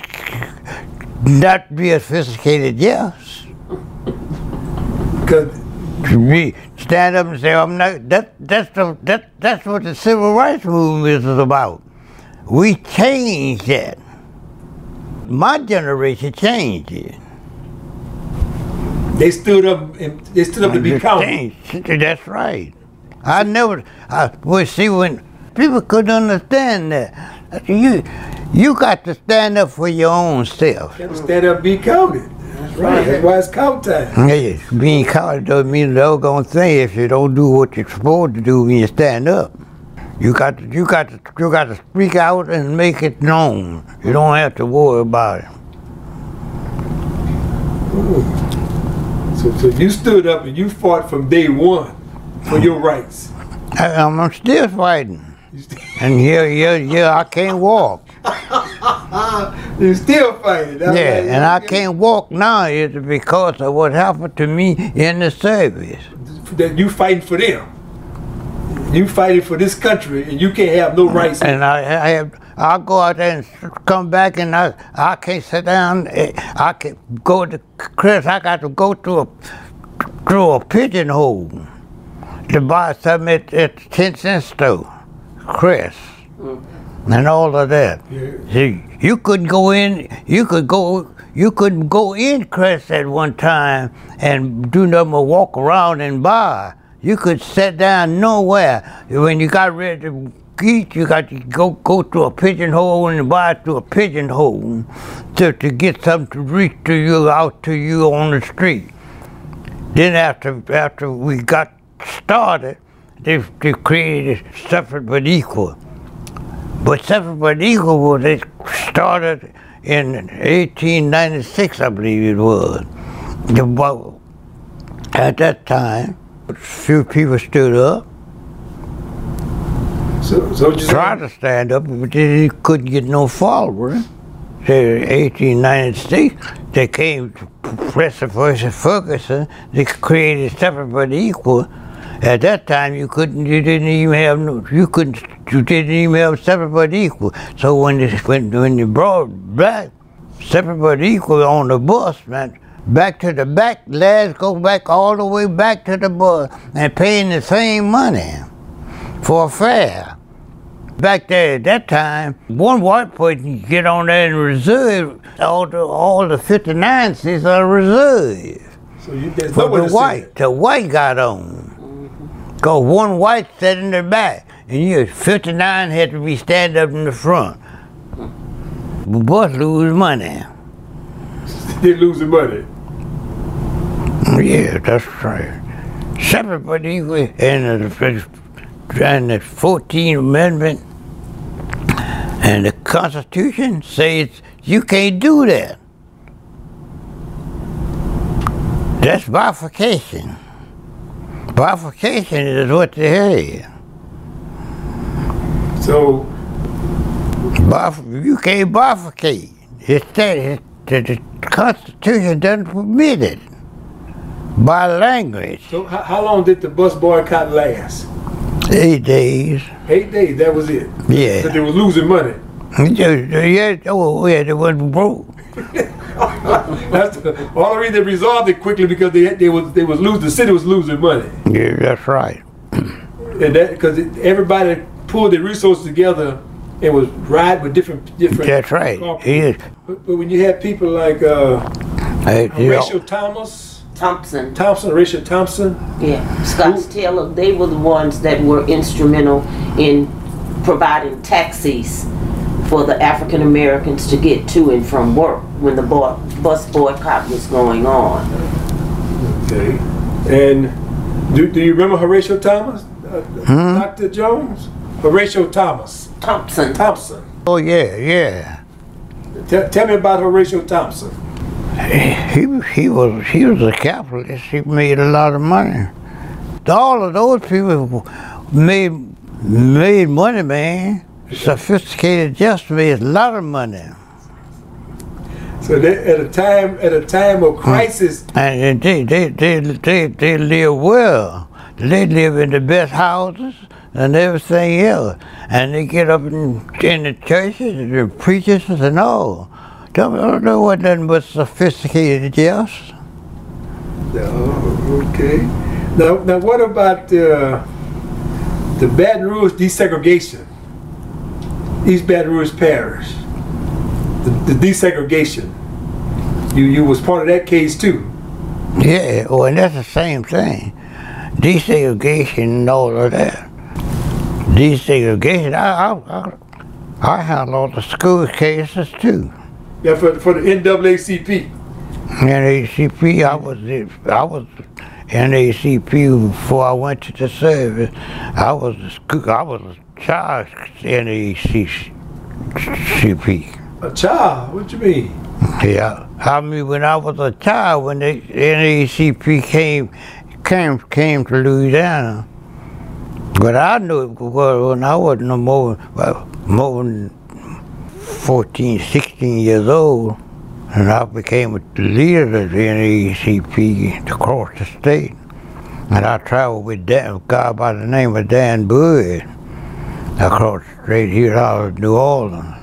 not be a sophisticated yes. Because to be stand up and say I'm not that that's the that that's what the civil rights movement is about. We changed that. My generation changed it. they stood up and they stood up to be counted. That's right. I never I well see when people couldn't understand that. You you got to stand up for your own self. Stand up, be counted. That's right. That's why it's count time. Hey, being caught doesn't mean the doggone thing if you don't do what you're supposed to do when you stand up. You got to, you got to, you got to speak out and make it known. You don't have to worry about it. Hmm. So, so you stood up and you fought from day one for your rights. I, I'm still fighting, and yeah, yeah, yeah, I can't walk. you still fighting. That's Yeah, and I can't walk now is because of what happened to me in the service. That you fighting for them. You fighting for this country, and you can't have no rights. And I, I have, I go out there and come back, and I, I can't sit down. eh, I can go to Kress. I got to go through a, through a pigeonhole to buy something at, at the ten cent store, Kress, and all of that. Yeah. See, you couldn't go in. You could go. You couldn't go in Kress at one time and do nothing but walk around and buy. You could sit down nowhere. When you got ready to eat, you got to go go to a pigeonhole and buy through a pigeonhole to, to get something to reach to you out to you on the street. Then after after we got started, they, they created separate but equal. But separate but equal was it started in 1896, I believe it was. The, at that time, a few people stood up, So, so tried to stand up, but they couldn't get no followers. So in 1896, they came to Plessy Ferguson. They created separate but equal. At that time, you couldn't, you didn't even have, no, you couldn't, you didn't even have separate but equal. So when they, when, when brought back separate but equal on the bus, man, back to the back, lads go back all the way back to the bus and paying the same money for a fare. Back there at that time, one white person could get on there and reserve. All the all the 59 seats are reserved. so you, nowhere the white, the white got on. Cause one white sat in the back, and you 59 had to be stand up in the front. The bus lose money. They're losing money. Yeah, that's right. Separate but equal. And the, and the 14th Amendment and the Constitution says you can't do that. That's bifurcation. Bifurcation is what the hell. So, Bif- you can't bifurcate. It's that, it's, the, the Constitution doesn't permit it by language. so how, how long did the bus boycott last? Eight days. Eight days. That was it. Yeah. But they were losing money. Yeah, oh, yeah, they wasn't broke. That's the only reason they resolved it quickly because they they was they was losing. The city was losing money, Yeah, that's right. and that because everybody pulled their resources together and was riding with different different. That's right. Yes. But, but when you had people like uh, Uh, you know, Thomas, Thompson. Thompson, Horatio Thompson, Yeah. Scott Taylor, they were the ones that were instrumental in providing taxis for the African Americans to get to and from work when the bo- bus boycott was going on. okay, and do, do you remember Horatio Thomas, uh, Dr. Jones, Horatio Thomas, Thompson. Thompson? oh, yeah, yeah. Tell, tell me about Horatio Thompson. He, he was he was a capitalist. He made a lot of money. All of those people made made money, man. Sophisticated just made a lot of money. So they, at a time at a time of crisis, And they, they, they, they, they live well. They live in the best houses and everything else. And they get up in, in the churches and the preachers and all. Don't, don't know what nothing but sophisticated just. Oh, okay. Now, now what about uh, the Baton Rouge desegregation? East Baton Rouge Parish, the, the desegregation. You you was part of that case too. Yeah, well, and that's the same thing. Desegregation and all of that. Desegregation, I, I, I, I handle all the school cases too. Yeah, for for the NAACP. NACP, I was I was NACP before I went to the service. I was the school, I was a NACP. A child? What you mean? Yeah, I mean when I was a child, when the NACP came came came to Louisiana, but I knew it because when I was no more well, more than 14, 16 years old, and I became a leader of the NACP across the state. And I traveled with Dan, a guy by the name of Dan Byrd across the street here out of New Orleans.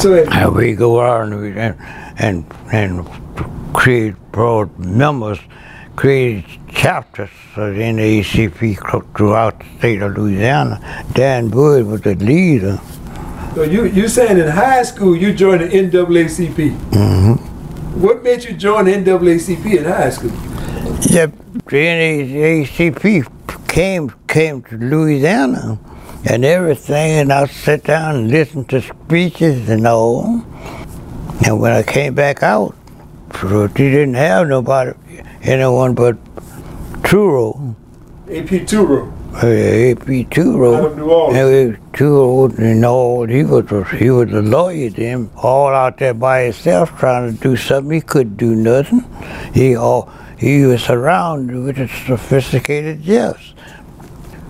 So And we go around and, and, and create broad members, create chapters of the NAACP throughout the state of Louisiana. Dan Byrd was the leader. so you you saying in high school you joined the NAACP? Mm-hmm. What made you join the NAACP in high school? The, the NAACP came, came to Louisiana and everything, and I sat down and listened to speeches and all. And when I came back out, they didn't have nobody, anyone but Tureaud. AP Tureaud Uh, AP Tureaud. out of New Orleans. And we Tureaud and all, he was a, he was a lawyer then, all out there by himself trying to do something. He couldn't do nothing. He all he was surrounded with sophisticated jets.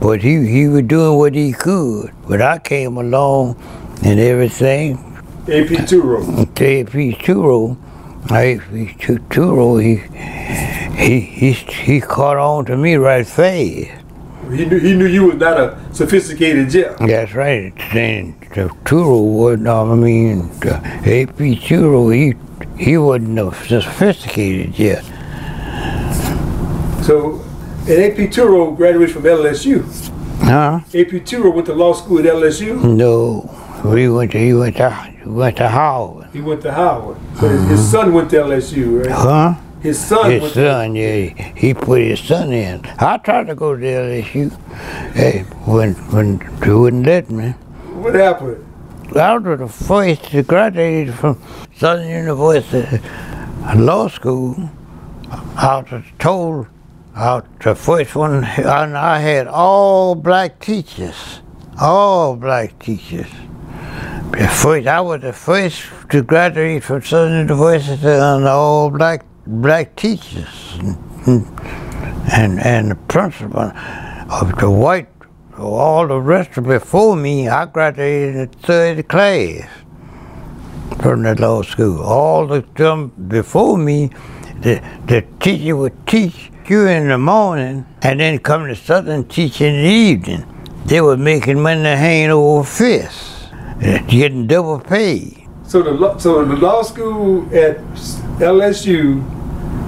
But he, he was doing what he could. But I came along and everything, AP Tureaud. AP Tureaud, AP Tureaud, he, he, he, he caught on to me right fast. He knew he knew you was not a sophisticated jet. That's right. Then the Tureaud wasn't, I mean, the AP Tureaud, he, he wasn't a sophisticated yet. So, and AP Tureaud graduated from LSU. Huh? AP Tureaud went to law school at LSU. No. We went to, he went to, we went to Howard. He went to Howard. But his, his son went to LSU, right? Huh? His son His son, yeah, he put his son in. I tried to go to LSU. Hey, when, when they wouldn't let me. What happened? I was the first to graduate from Southern University Law School. I was told I, the first one, and I had all black teachers, all black teachers. The first, I was the first to graduate from Southern University on all black black teachers, and and, and the principal of the white, all the rest before me, I graduated in the third class from the law school. All the them before me, the the teacher would teach you in the morning, and then come to Southern teach in the evening. They were making money hanging over fists, uh, getting double pay. So the so the law school at LSU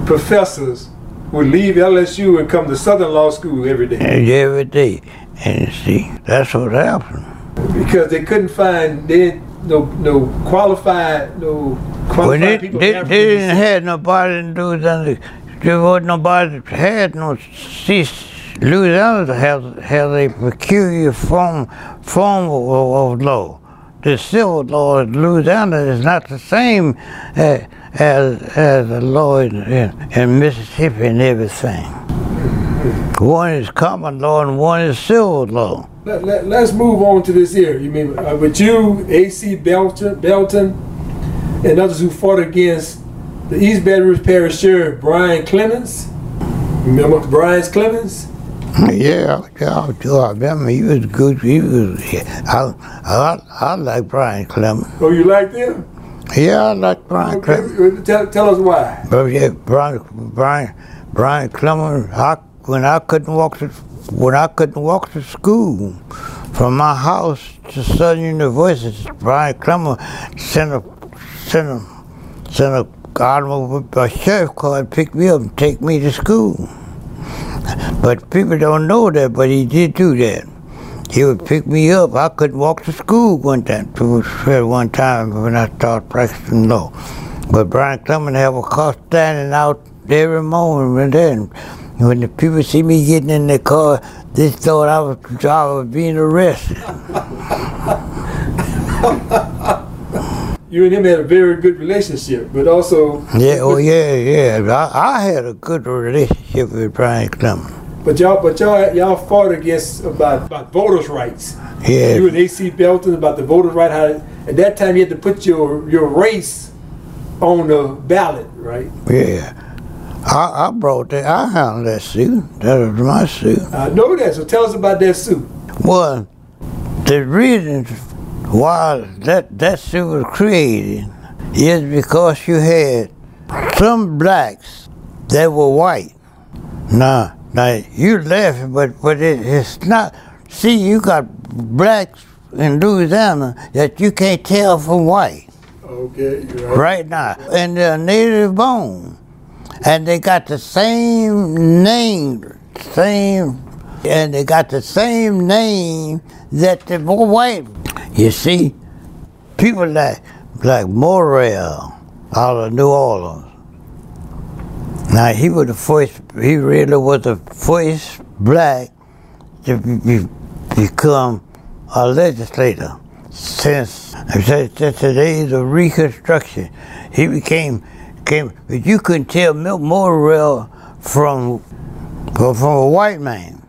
professors would leave LSU and come to Southern Law School every day And every day. And see, that's what happened. because they couldn't find they no no qualified no qualified they, people. they, they didn't have nobody to do that. There wasn't nobody had no see Louisiana has has a peculiar form form of, of law. The civil law in Louisiana is not the same as as, as the law in, in, in Mississippi and everything. One is common law and one is civil law. Let, let, let's move on to this here. You mean uh, with you, A.C. Belton, Belton, and others who fought against the East Baton Rouge Parish Sheriff Brian Clemens. Remember Brian Clemens? Yeah, yeah, I do. I remember he was good. He was. I, I, I like Brian Clemens. Oh, you like him? Yeah, I like Brian Okay, Clemens. tell, tell us why. But yeah, Brian, Brian, Brian Clemens. I, when I couldn't walk to, when I couldn't walk to school, from my house to Southern University, Brian Clemens sent a, sent a, sent a automobile, a sheriff car and pick me up and take me to school. But people don't know that, but he did do that. He would pick me up. I couldn't walk to school one time, one time when I started practicing law. But Brian Clemens have a car standing out every morning and then when the people see me getting in the car, they thought I was, I was being arrested. You and him had a very good relationship, but also, Yeah, oh yeah, yeah. I, I had a good relationship with Brian Clemens. but y'all, but y'all, y'all fought against about about voters' rights. Yeah. You and A.C. Belton about the voters' right. How at that time you had to put your your race on the ballot, right? Yeah. I, I brought that, I handled that suit. That was my suit. I know that. So tell us about that suit. Well, the reason why that, that suit was created is because you had some blacks that were white. Now, now you laughing, but, but it, it's not. See, you got blacks in Louisiana that you can't tell from white Okay, you're right. right now. And they're native born. And they got the same name, same, and they got the same name that the white. You see, people like like Morial out of New Orleans. Now he was the first. He really was the first black to be, be- become a legislator since since the days of Reconstruction. He became came, but you couldn't tell Milk Morial from from, a white man.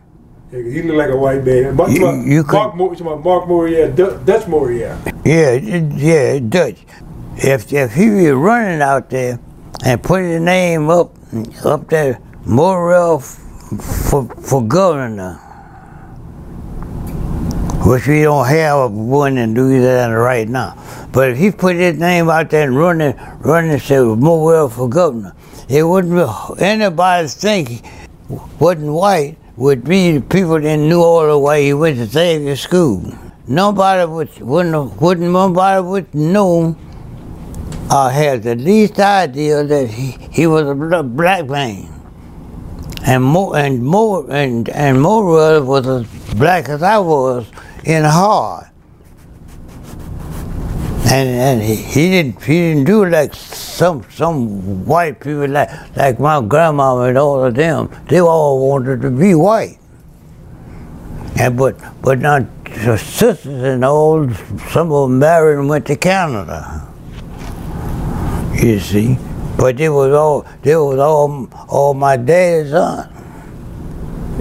Yeah, he looked like a white man. Mark, You- Mark, could- Mark, Mor- you talking about Mark Morial, Du- Dutch Morial. Yeah, yeah, Dutch. If if he was running out there and put his name up up there, Morial for for governor, which we don't have one and do that right now. But if he put his name out there and running, running, say well for governor, it wouldn't be, anybody think wasn't white would be the people in New Orleans where he went to Xavier School. Nobody would wouldn't wouldn't nobody would know or have the least idea that he, he was a black man. And more and more and and Morial was as black as I was in heart. And and he, he didn't he didn't do like some some white people like like my grandma and all of them. They all wanted to be white. And but but now the sisters and all some of them married and went to Canada. You see, but they was all they was all all my dad's son.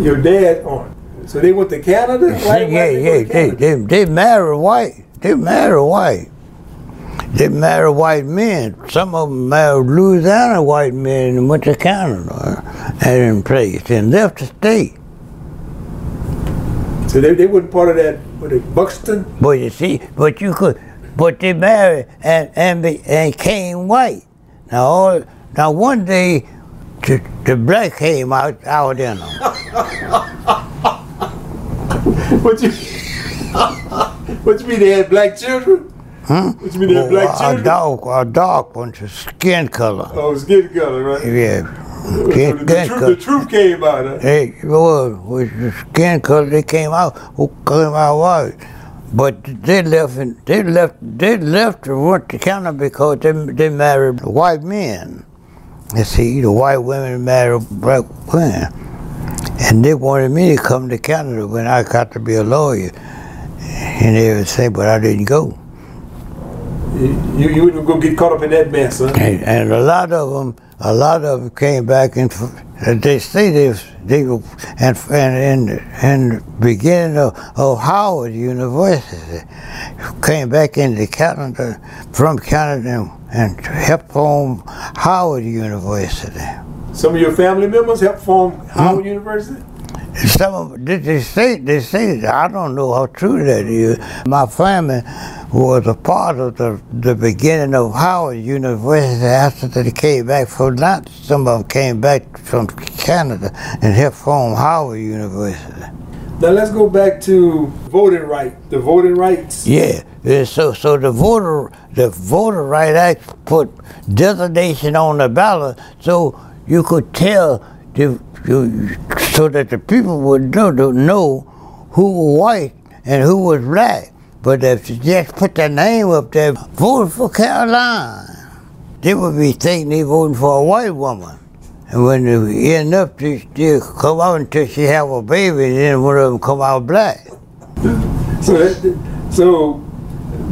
Your dad on. So they went to Canada? White, yeah, yeah, they, they, they married white. They married white. They married white men. Some of them married Louisiana white men and went to Canada and in place and left the state. So they, they weren't part of that, what, it, Buxton? But you see, but you could, but they married and and be, and came white. Now all, now one day, the, the black came out out in them. What you, what you mean they had black children? Huh? What you mean they had black a children? dark, a dark one, of skin color. Oh, skin color, right? Yeah, skin, the, the, truth, the truth came out, huh? They was with the skin color. They came out, who came out white. But they left, and they left, they left and went to Canada because they they married white men. You see, the white women married black women, and they wanted me to come to Canada when I got to be a lawyer, and everything. But I didn't go. You, you wouldn't go get caught up in that mess, huh? And, and a lot of them, a lot of them came back and they say they they were- and and in in the beginning of, of Howard University came back into Canada from Canada and, and helped form Howard University. Some of your family members helped form Howard hmm? University? Some of they, they say they say I don't know how true that is. My family was a part of the, the beginning of Howard University after they came back from that. Some of them came back from Canada and helped form Howard University. Now let's go back to voting right, the voting rights. Yeah, yeah, so so the voter the voter right act put designation on the ballot so you could tell you, so that the people would know know who was white and who was black. But if you just put their name up there, vote for Caroline, they would be thinking they voting for a white woman. And when they end up, they come out until she have a baby, and then one of them come out black. So, that, so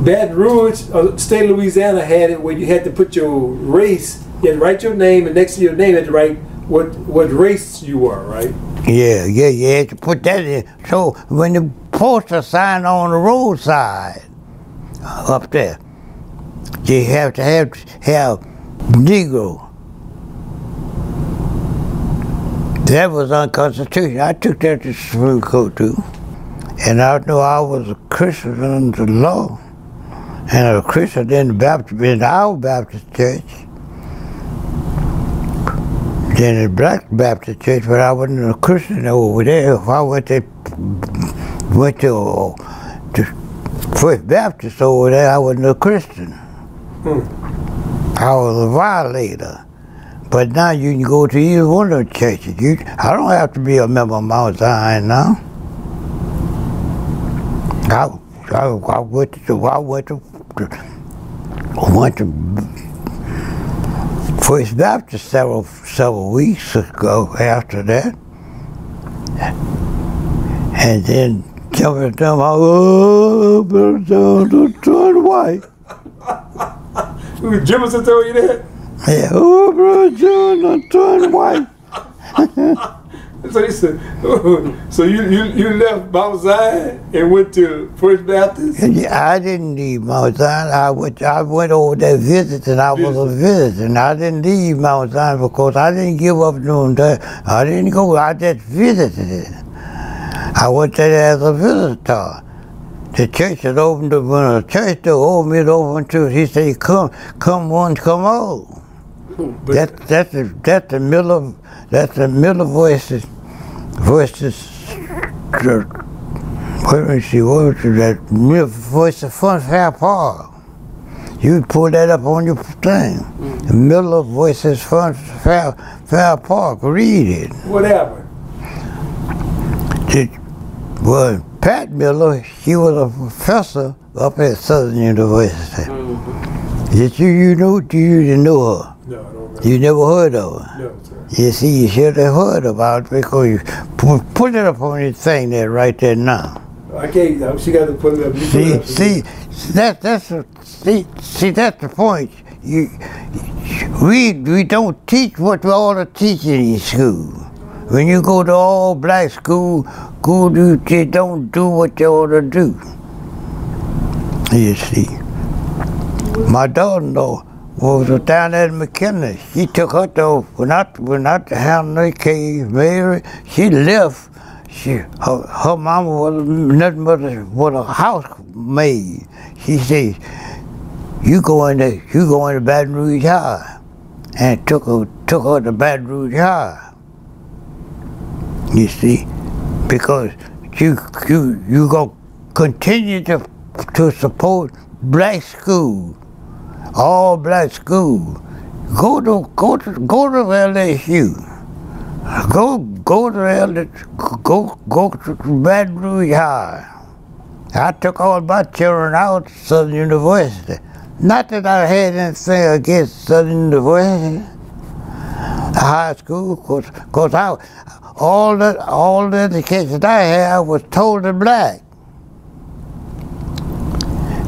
Baton Rouge, uh, state of Louisiana had it where you had to put your race, you had to write your name, and next to your name you had to write what what race you were, right? Yeah, yeah, you had to put that in. So when the poster sign on the roadside uh, up there, you have to have have Negro. That was unconstitutional. I took that to Supreme Court too. And I know I was a Christian under the law. And a Christian in the Baptist in our Baptist church. Then the Black Baptist church, but I wasn't a Christian over there. If I went to went to, to First Baptist over there, I wasn't a Christian. Hmm. I was a violator. But now you can go to either one of the churches. You, I don't have to be a member of Mount Zion now. I, I, I went to, I went to, went to First Baptist several several weeks ago after that. And then jumping them out, oh, Brother John, don't turn white. Who, Jefferson told you that? Yeah, oh, Brother John, don't turn white. So he said, so you, you, you left Mount Zion and went to First Baptist? Yeah, I didn't leave Mount Zion. I went, I went over there visiting. I was a visitor. I didn't leave Mount Zion because I didn't give up doing that. I didn't go. I just visited it. I went there as a visitor. The church had opened up when the church door opened it open to he said, Come come one, come all. But That that's the that's the middle that's the middle voices voices the- what me see what was it, that middle voice of fun fair Paul. You pull that up on your thing. The middle of voices fun fair fair Park. Read it. whatever. Did, well, Pat Miller, he was a professor up at Southern University. Mm-hmm. Did you you know do you didn't know her? No, I don't remember. You never heard of her. No. You see, you should have heard about it because you put, put it up on your thing there right there now. I can't, uh, she got to put it up. See, it up. see, that that's a, see, see that's the point. You, we we don't teach what we ought to teach in school. when you go to all black school, school you just don't do what you ought to do. You see. My daughter-in-law was down at McKinley. She took her to when I when I Hannah K. Mary. She left. She her, her mama was nothing but a, was a housemaid. She said, "You go in the you go in the Baton Rouge High," and took her took her to Baton Rouge High. You see, because you you you gonna continue to to support black school, all black school. Go to go to go to LSU. Go go to LSU. Go go to Baton Rouge High. I took all my children out to Southern University. Not that I had anything against Southern University, high school, cause, cause I, all the all the education I had was totally black.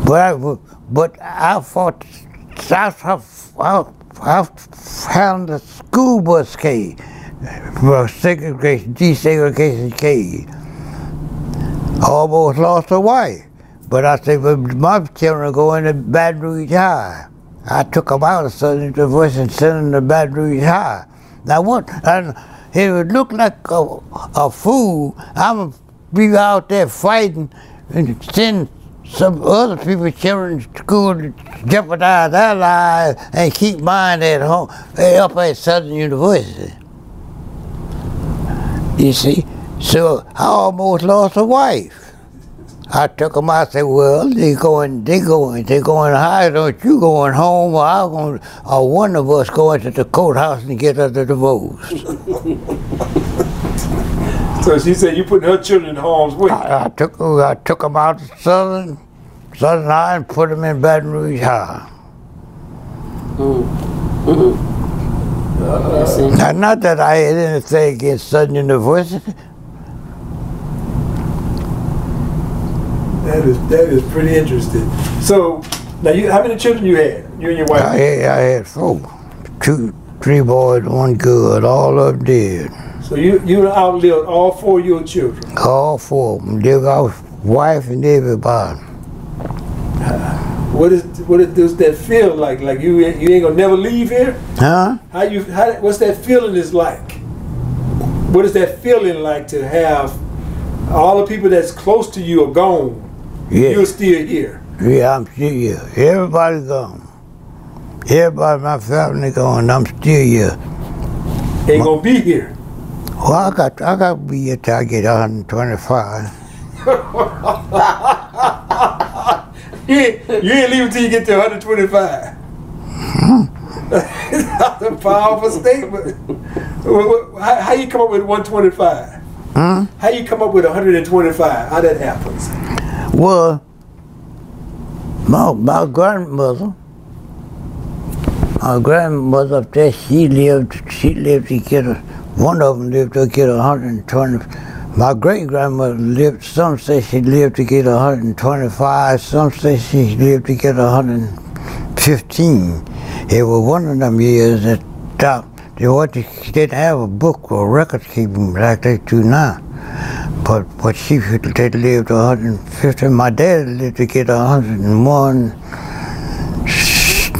But I, but I fought, I, I, I found the school bus case for segregation, desegregation case. Almost lost a wife. But I said, my children are going to Baton Rouge High. I took them out of Southern University and sent them to Baton Rouge High. Now what, and it would look like a, a fool. I'm be out there fighting and send some other people's children school to jeopardize their lives and keep mine at home, up at Southern University. You see, so I almost lost a wife. I took them out. I said, "Well, they going, they going, they going high. Don't you going home? Or I'm going, or one of us going to the courthouse and get us a divorce." So she said you put her children in harm's way. I, I took, I took them out to Southern, Southern High, and put them in Baton Rouge High. Mm-hmm. Mm-hmm. Uh-huh. That's it. Now, not that I had anything against Southern University. That is that is pretty interesting. So now you how many children you had? You and your wife? I had, I had four, two, three boys, one girl. All of them dead. So you you outlived all four of your children. All four of them. They got wife and everybody. What is what is, does that feel like? Like you you ain't gonna never leave here? Huh? How you how what's that feeling is like? What is that feeling like to have all the people that's close to you are gone? Yeah. You're still here. Yeah, I'm still here. Everybody gone. Everybody, my family gone. I'm still here. Ain't gonna be here. Well, I got, I got to be till I get 125. You ain't, you ain't leaving till you get to 125. That's a powerful statement. How, how you come up with 125? Huh? Hmm? How you come up with 125? How that happens? Well, my, my grandmother, my grandmother up there, she lived, she lived to get a, one of them lived to get 120. My great grandmother lived, some say she lived to get 125, some say she lived to get 115. It was one of them years that stopped. They what they didn't have a book or record keeping like they do now. But but she they lived 150. My dad lived to get 101,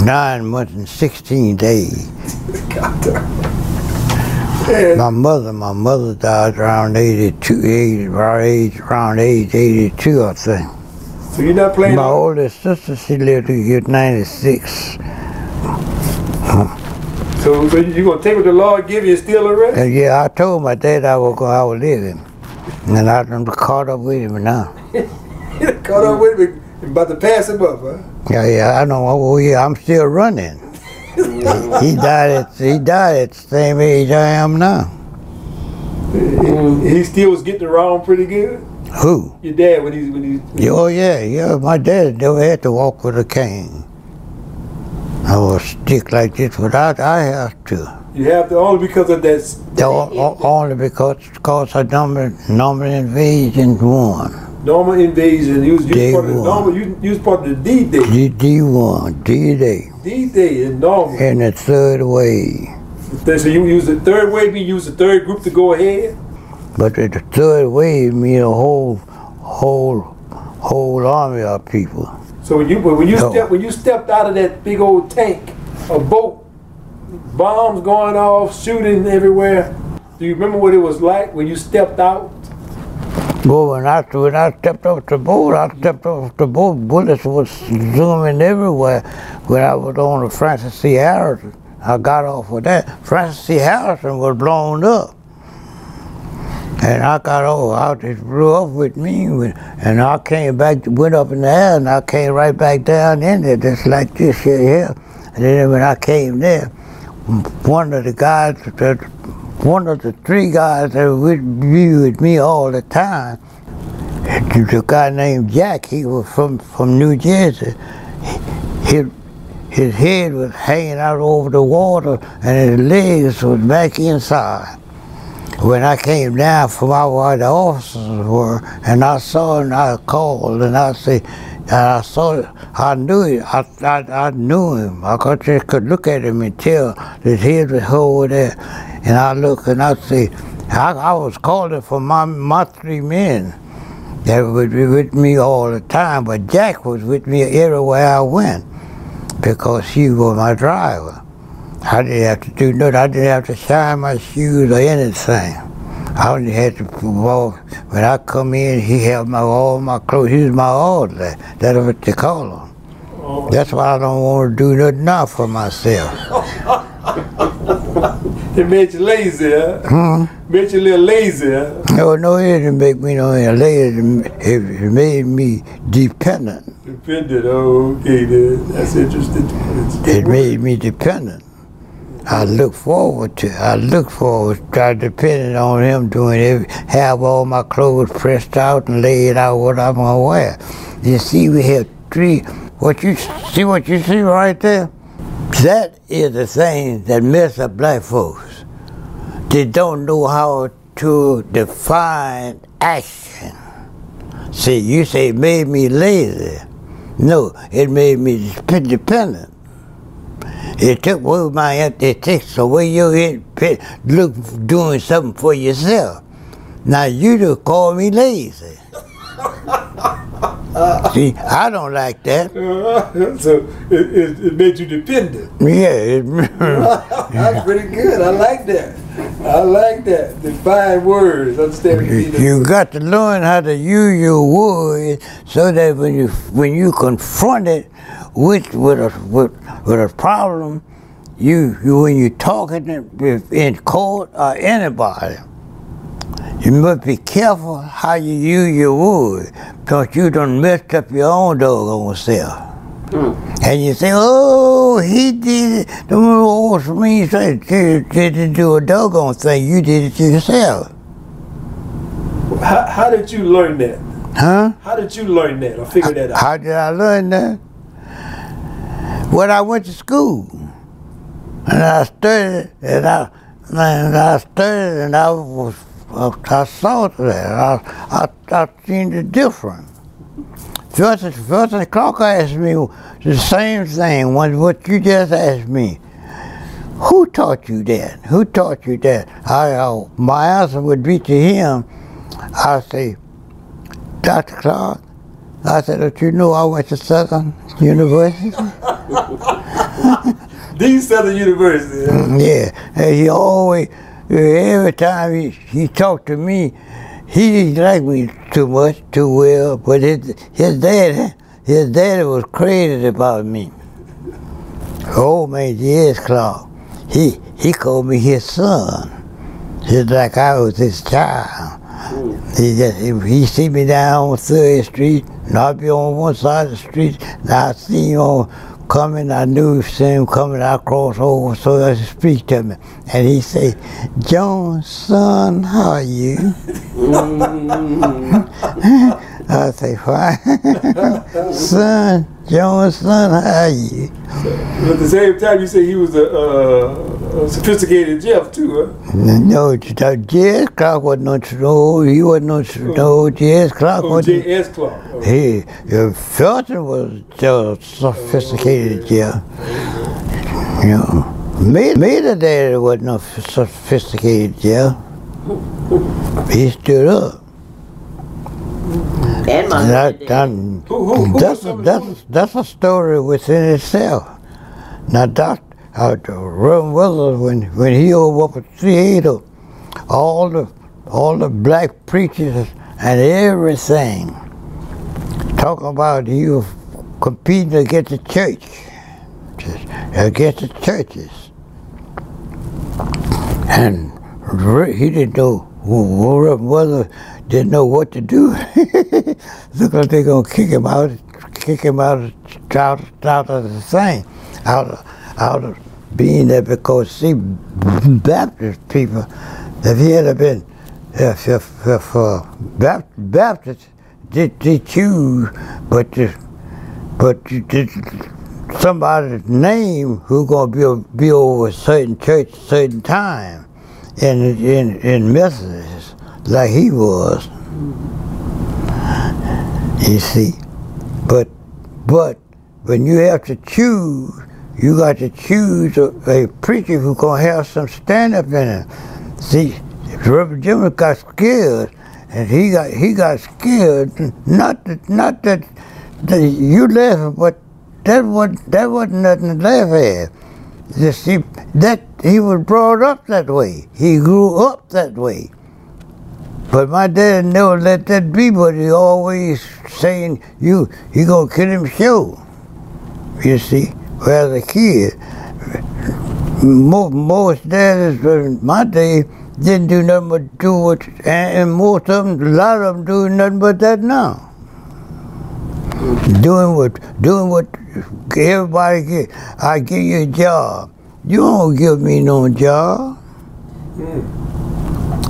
nine months and 16 days. And My mother, my mother died around 82, 80, around age, around age 82, I think. so you're not playing. My on- oldest sister, she lived to get 96. So, so you gonna take what the Lord give you and still arrest? And yeah, I told my dad I was gonna I would live him. And I done caught up with him now. Caught up with me, about to pass him up, huh? Yeah, yeah, I know. Oh, yeah, I'm still running. he died at he died at the same age I am now. He still was getting around pretty good. Who? Your dad when he when he Yeah, Oh yeah, yeah. My dad never had to walk with a cane. I was stick like this, but I, I have to. you have to only because of that. The- Only because cause a number number invasion one. Normandy invasion. You was, you Day was part of the normal. You, you was part of the D Day. D D one, D Day, D Day is normal. and the third wave. So you use the third wave, you use the third group to go ahead? But the third wave mean a whole, whole, whole army of people. So when you when you No. step when you stepped out of that big old tank, a boat, bombs going off, shooting everywhere. Do you remember what it was like when you stepped out? Boy, when I, when I stepped off the boat, I stepped off the boat, bullets was zooming everywhere. When I was on the Francis C. Harrison, I got off of that. Francis C. Harrison was blown up. And I got off, I just blew up with me, with- and I came back, went up in the air, and I came right back down in there, just like this here. And then when I came there, one of the guys, that, one of the three guys that would be with me all the time, the guy named Jack, he was from, from New Jersey. His, his head was hanging out over the water and his legs was back inside. When I came down from out where the officers were, and I saw him, I called and I said, and I saw, I knew it, I, I, I knew him. I could just could look at him and tell that his head was over there. And I look and I say, I, I was calling for my, my three men that would be with me all the time, but Jack was with me everywhere I went because he was my driver. I didn't have to do nothing. I didn't have to shine my shoes or anything. I only had to walk. When I come in, he held my all my clothes. He was my orderly. That's what they call him. That's why I don't want to do nothing now for myself. It made you lazy, huh? Made you a little lazy, huh? No, no, it didn't make me no lazy. It made me dependent. Dependent. Oh, okay, then. That's interesting. It made me dependent. I look forward to. I look forward. I depended on him doing every, have all my clothes pressed out and laid out what I'm gonna wear. You see, we have three. What you see? What you see right there? That is the thing that mess up black folks. They don't know how to define action. See, you say it made me lazy. No, it made me dep- dependent. It took away my it takes away your in- look doing something for yourself. Now you just call me lazy. Uh, see, I don't like that. Uh-huh. so it, it, it made you dependent. Yeah, it, That's pretty good. I like that. I like that. The Define words. Understand you you, you got to learn how to use your words so that when you when you confront it with with a with, with a problem, you, you when you're talking in, in court or anybody, you must be careful how you use your words because you done messed up your own dog doggone self. Hmm. And you say, oh, he did it. The old me said, didn't do a doggone thing. You did it yourself. How, how did you learn that? Huh? How did you learn that or figure that out? How did I learn that? When I went to school. And I studied, and I, and I studied, and I was, I saw that. I, I, I seen the difference. First, first Clark asked me the same thing, what what you just asked me. Who taught you that? Who taught you that? I, uh, my answer would be to him, I say, Dr. Clark, I said, don't you know I went to Southern University? The Southern University. yeah, and he always, every time he, he talked to me, he didn't like me too much, too well, but his, his dad, his dad was crazy about me. Old man J.S. Clark, he, he called me his son, just like I was his child. He just, if he see me down on Third Street, and I'd be on one side of the street, and I see him on coming, I knew him coming, I cross over so I could speak to me. And he say, John, son, how are you? Mm. I say, fine. son, John, son, how are you? But at the same time, you say he was a, uh, a sophisticated Jeff too, huh? No, J.S. Clark wasn't no, no, he wasn't no, no, J.S. Clark Oh, wasn't. J.S. Clark. Oh. He, Felton was just sophisticated, yeah. You know, Me, me the daddy wasn't no sophisticated jail. He stood up. And my That, daddy. that, Who, who, who that's, a, that's, that's a story within itself. Now, Dr. Uh, Reverend Willis, when, when he over up at theater, all the all the black preachers and everything talking about he was competing against the church, just against the churches, and he didn't know. Reverend Willis didn't know what to do. Looked like they're gonna kick him out, kick him out, out, out of the thing, out of, out of being there because see, Baptist people, if he had been, if if, if uh, Bap- Baptists, they, they choose, but the, but the, somebody's name who gonna be be over a certain church, certain time, in in in Methodist, like he was. You see, but but when you have to choose, you got to choose a, a preacher who gonna have some stand up in him. See, Reverend Jim got scared, and he got he got scared. Not that not that, that you laughing, but that was that wasn't nothing to laugh at. You see, that he was brought up that way. He grew up that way. But my dad never let that be, but he always saying, you, you gonna kill him show. You see, well, as a kid, most, most dads in my day didn't do nothing but do what, and, and most of them, a lot of them doing nothing but that now. Doing what, doing what everybody get. I give you a job. You don't give me no job.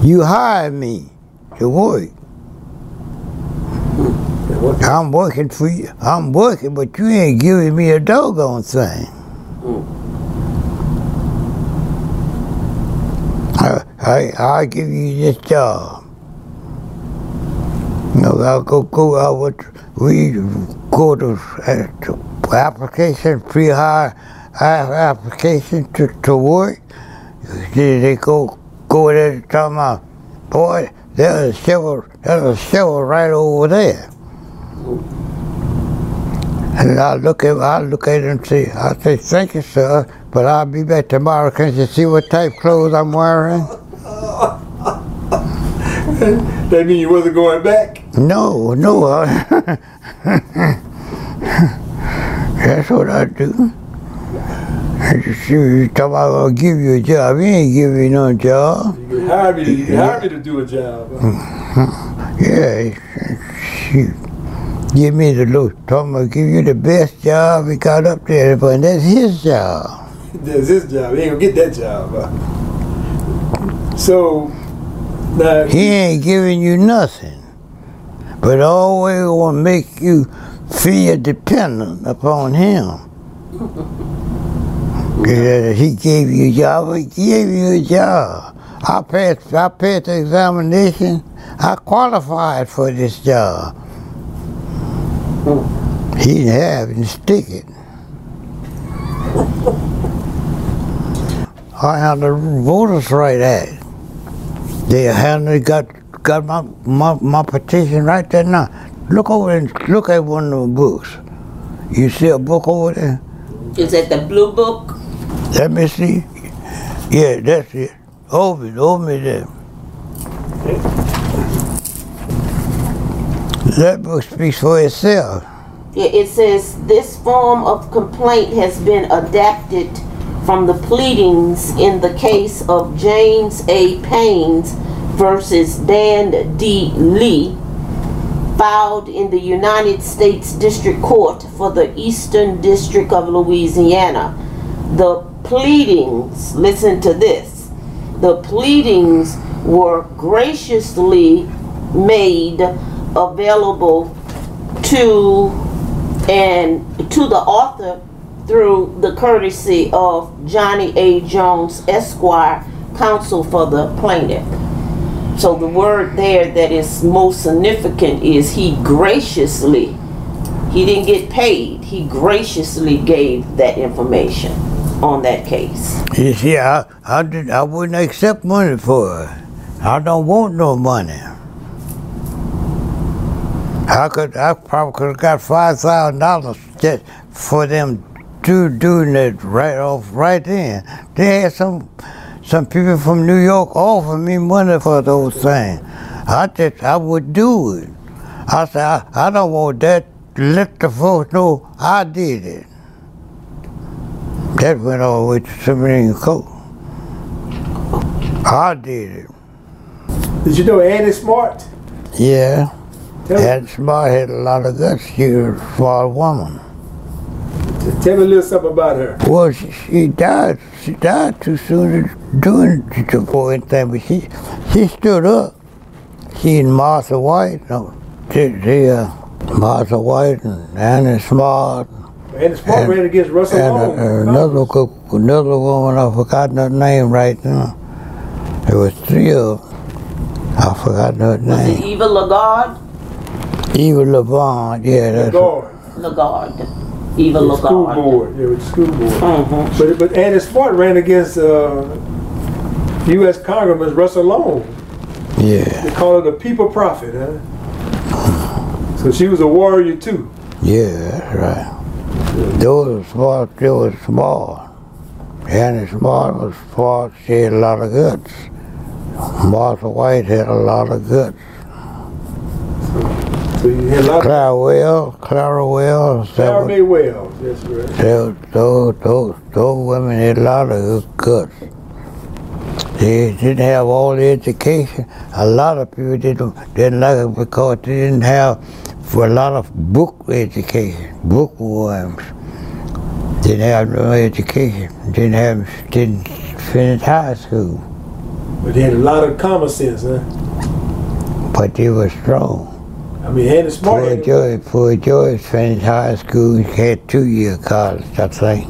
You hire me to work. I'm working for you. I'm working, but you ain't giving me a doggone thing. I, I, I give you this job. No, I'll go, go, I would, we go to, uh, to application, pre-hire application to, to work. They, go, go there talking about, boy, there's a shovel, there's a shovel right over there. And I look at I look at it and say, I say, thank you, sir, but I'll be back tomorrow. Can you see what type clothes I'm wearing? That mean you wasn't going back? No, no. That's what I do. Just see you talk about I'll give you a job. He ain't give you no job. Hired me, to, you hired me to do a job. Yeah, shoot. Give me the look. Told I'll give you the best job he got up there, but that's his job. That's his job. He ain't gonna get that job. So, now, He ain't giving you nothing, but always want to make you feel dependent upon him. Yeah, he gave you a job. He gave you a job. I passed. I passed the examination. I qualified for this job. He didn't have it and stick it. I had the voters' right act. They hadn't got got my, my my petition right there now. Look over and look at one of the books. You see a book over there? Is that the blue book? Let me see. Yeah, that's it. It, over me there. That book speaks for itself. Yeah, it says this form of complaint has been adapted from the pleadings in the case of James A. Paynes versus Dan D. Lee, filed in the United States District Court for the Eastern District of Louisiana. The pleadings, listen to this, the pleadings were graciously made available to and to the author through the courtesy of Johnny A. Jones Esquire, counsel for the plaintiff. So the word there that is most significant is he graciously, he didn't get paid, he graciously gave that information. On that case? You see, I, I, did, I wouldn't accept money for it. I don't want no money. I could, I probably could have got five thousand dollars just for them do doing it right off right then. They had some some people from New York offer me money for those things. I just I would do it. I said I, I don't want that. Let the folks know I did it. That went all the way to Court. I did it. Did you know Annie Smart? Yeah. Tell, Had smart had a lot of guts. She was a smart woman. tell me a little something about her. Well, she, she died. She died too soon doing the poor anything, but she she stood up. She and Martha White, no, she, she uh, Martha White and Annie Smart Annie Smart And- ran against Russell and Long. uh, another co- another woman. I forgot her name right now. There was three of them. I forgot her Was it name. Eva Lagarde? Eva Levon, yeah, that's Guard. Lagarde. Eva The school Lagarde. board. Yeah, with the school board. Mm-hmm. But but Annie Smart ran against uh, U.S. Congressman Russell Long. yeah, They call her the people prophet, huh? So she was a warrior too. yeah, right. Those smart. They were smart. Annie Smart was smart. She had a lot of guts. Martha White had a lot of. So you had a lot of Clara Wells, Clara Wells, Clara May Wells. That's right. Those, those, those, those women had a lot of good guts. They didn't have all the education. A lot of people didn't, didn't like it because they didn't have for a lot of book education, bookworms. Didn't have no education. Didn't have, didn't finish high school. But they had a lot of common sense, huh? But they were strong. I mean, Annie Smart. Poor Joyce, poor Joyce finished high school. He had two year college, I think.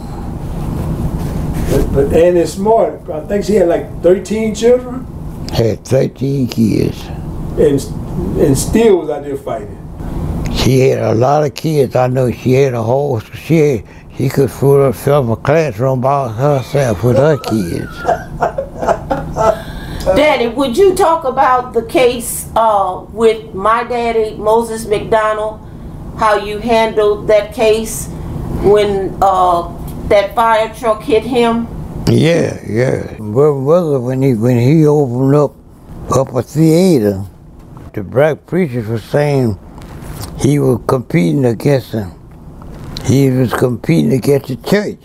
But, but Annie Smart, I think she had like 13 children, Had 13 kids. and and still was out there fighting. She had a lot of kids. I know she had a whole. She had, she could fool herself a classroom by herself with her kids. Daddy, would you talk about the case uh, with my daddy, Moses McDonald? How you handled that case when uh, that fire truck hit him? Yeah, yeah. Well, brother, when he when he opened up up a theater, the black preachers were saying he was competing against them. He was competing against the church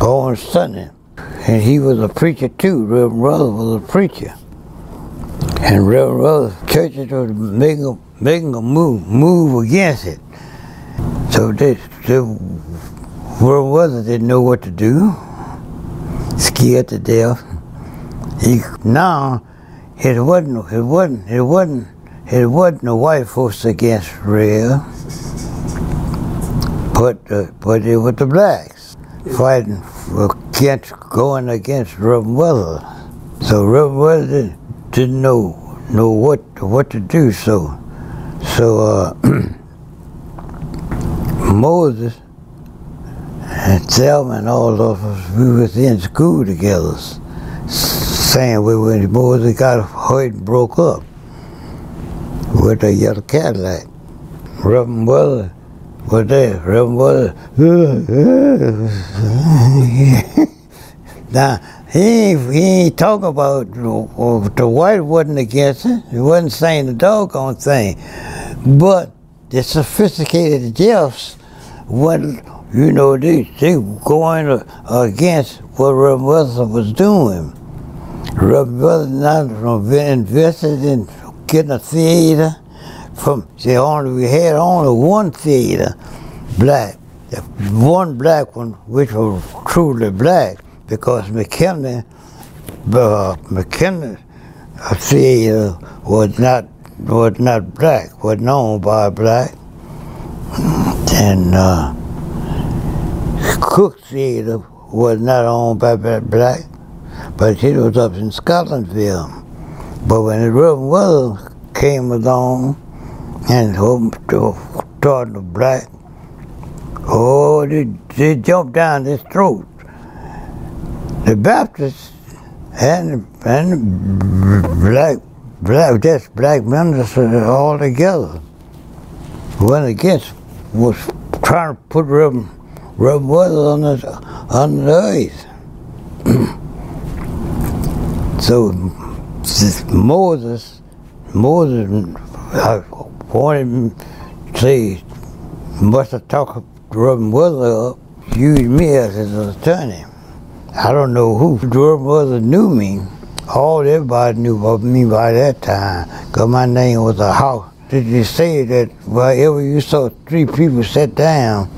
on Sunday. And he was a preacher too. Reverend Brother was a preacher. And Reverend Brother churches was making a, making a move move against it. So they, they Reverend Brother didn't know what to do scared to death. He now it wasn't it wasn't it wasn't it wasn't the white folks against red, but uh, but it was the blacks fighting against going against Reverend Weather. So Reverend Weather didn't, didn't know know what what to do. So so uh, Moses and Thelma and all of us, we was in school together, saying we when Moses got hurt and broke up with a. Reverend Weather was there. Reverend Weather. now, he he talking about the white wasn't against it. He wasn't saying the doggone thing. But the sophisticated Jeffs wasn't you know, they, they going against what Weather was doing. Reverend Weather not invested in getting a theater from, see, only, we had only one theater, black. The one black one, which was truly black, because McKinley, uh, McKinley uh, theater was not, was not black, was known by black. And, uh, Cook Theater was not owned by black, but it was up in Scotlandville. But when the Reverend Weather came along and started the black, oh, they, they jumped down his throat. the Baptists and and black black just black ministers all together went against was trying to put Reverend Reverend Weather on the on the earth. so Moses Moses I wanted to say must have talked Reverend Weather up, used me as his attorney. I don't know who Reverend Weather knew me. All everybody knew about me by that time, because my name was a house. Did you say that wherever you saw three people sit down,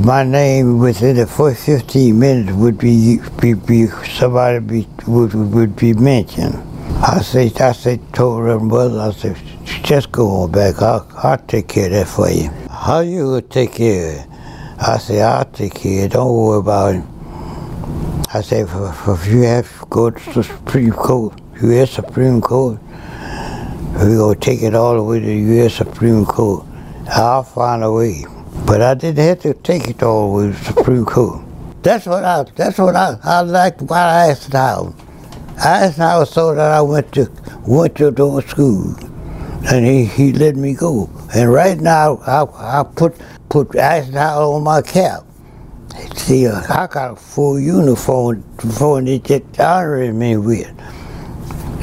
my name within the first 15 minutes would be, be, be somebody be, would, would be mentioned. I say, I say, told Reverend Brother, I said, just go on back. I'll, I'll take care of that for you. How you gonna take care of it? I said, I'll take care of it. Don't worry about it. I said, if you have to go to the Supreme Court, U.S. Supreme Court, we're going to take it all the way to the U.S. Supreme Court. I'll find a way. But I didn't have to take it all to the Supreme Court. That's what I, that's what I, I liked about Eisenhower. Eisenhower saw that I went to, went to the school and he, he let me go. And right now, I, I put, put Eisenhower on my cap. See, uh, I got a full uniform for they just honoring me with.